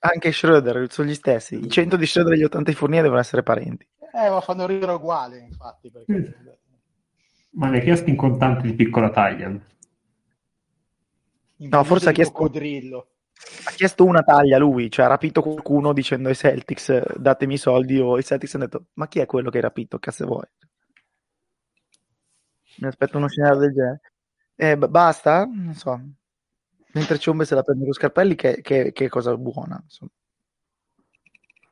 Anche Schroeder, sono gli stessi. I 100 di Schroeder e gli 80 di Fournier devono essere parenti. Eh, ma fanno ridere uguali, infatti. Perché... Ma le ha chiesto in contante di piccola taglia. No, forse ha chiesto... Coccodrillo. Ha chiesto una taglia lui, cioè ha rapito qualcuno dicendo ai Celtics datemi i soldi o i Celtics hanno detto ma chi è quello che hai rapito, cazzo vuoi? Mi aspetto uno scenario del genere. Eh, b- basta? Non so. Mentre Ciombe se la prende con Scarpelli che, che, che cosa buona. Insomma.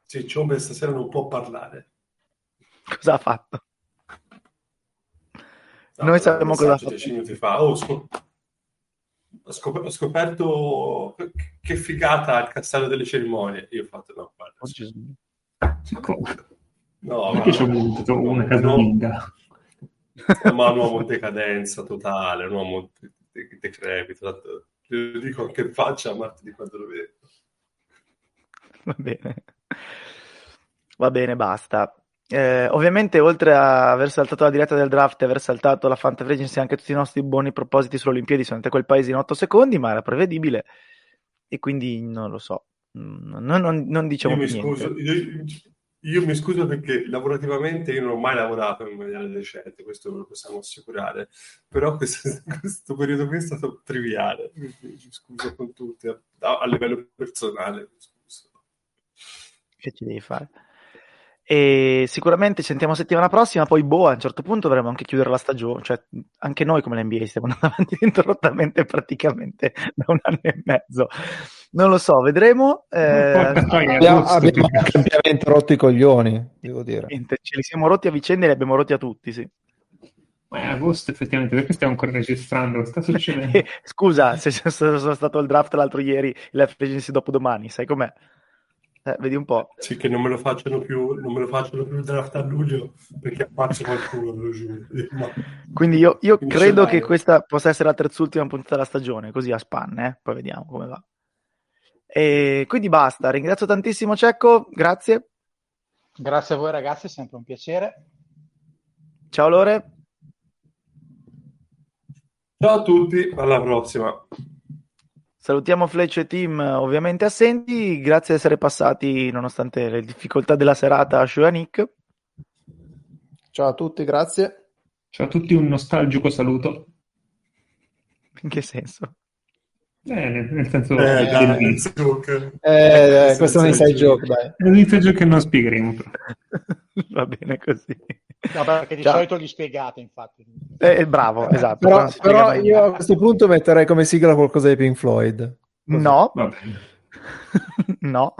Sì, Ciombe stasera non può parlare. Cosa ha fatto? No, Noi sappiamo cosa ha fatto. Dieci minuti fa. Oh, scop- ho, scop- ho scoperto che figata il castello delle cerimonie. Io ho fatto no, guarda. Oh, no, perché ci ho avuto una casalinga? ma un uomo in decadenza totale, un uomo decrepito. Lo dico anche in faccia a martedì quando lo vedo. Va bene. Va bene, basta. Eh, ovviamente, oltre a aver saltato la diretta del draft e aver saltato la Fanta Agency, anche tutti i nostri buoni propositi sulle Olimpiadi sono andati a quel paese in 8 secondi, ma era prevedibile e quindi non lo so. Non, non, non diciamo io mi niente. Scuso, io, io mi scuso perché lavorativamente io non ho mai lavorato in maniera decente, questo lo possiamo assicurare, però questo, questo periodo qui è stato triviale, quindi mi scuso con tutti a, a livello personale. Che ci devi fare? E sicuramente ci sentiamo settimana prossima, poi boh, a un certo punto dovremo anche chiudere la stagione, cioè anche noi come l'NBA stiamo andando avanti interrottamente praticamente da un anno e mezzo. Non lo so, vedremo. Eh, abbiamo, abbiamo ampiamente rotto i coglioni, devo dire. Ce li siamo rotti a vicenda e li abbiamo rotti a tutti, sì. Ma è agosto effettivamente, perché stiamo ancora registrando? Sta succedendo? Scusa, se sono stato al draft l'altro ieri, la agency dopo domani, sai com'è? Eh, vedi un po'. Sì, che non me lo facciano più, non me lo facciano più il draft a luglio perché ammazzo qualcuno. Ma... Quindi io, io credo che questa possa essere la terzultima puntata della stagione, così a spanne, eh? poi vediamo come va. E quindi basta, ringrazio tantissimo Cecco, grazie. Grazie a voi ragazzi, è sempre un piacere. Ciao Lore. Ciao a tutti, alla prossima. Salutiamo Fleccio e Team, ovviamente assenti. Grazie di essere passati, nonostante le difficoltà della serata, a Shuanik. Ciao a tutti, grazie. Ciao a tutti, un nostalgico saluto. In che senso? Eh, nel senso eh, dai, eh, eh, questo è un inside joke, dai. È un inside joke che non spiegheremo. Va bene così. No, perché di Ciao. solito li spiegate, infatti. Eh, bravo, esatto. Però, però io a questo punto metterei come sigla qualcosa di Pink Floyd. Così. No. no.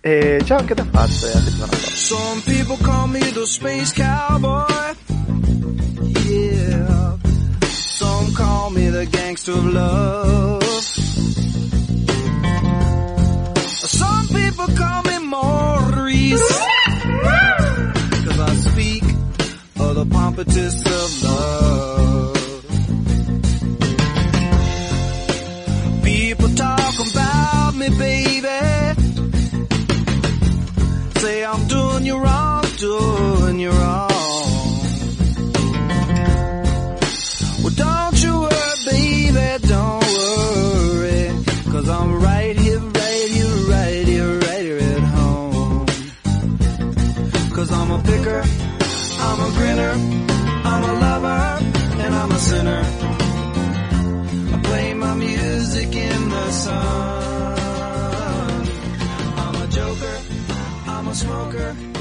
E ciao anche da Fazio. Some people call me the space cowboy. Call me the gangster of love. Some people call me Maurice. Cause I speak of the pompatus of love. smoker.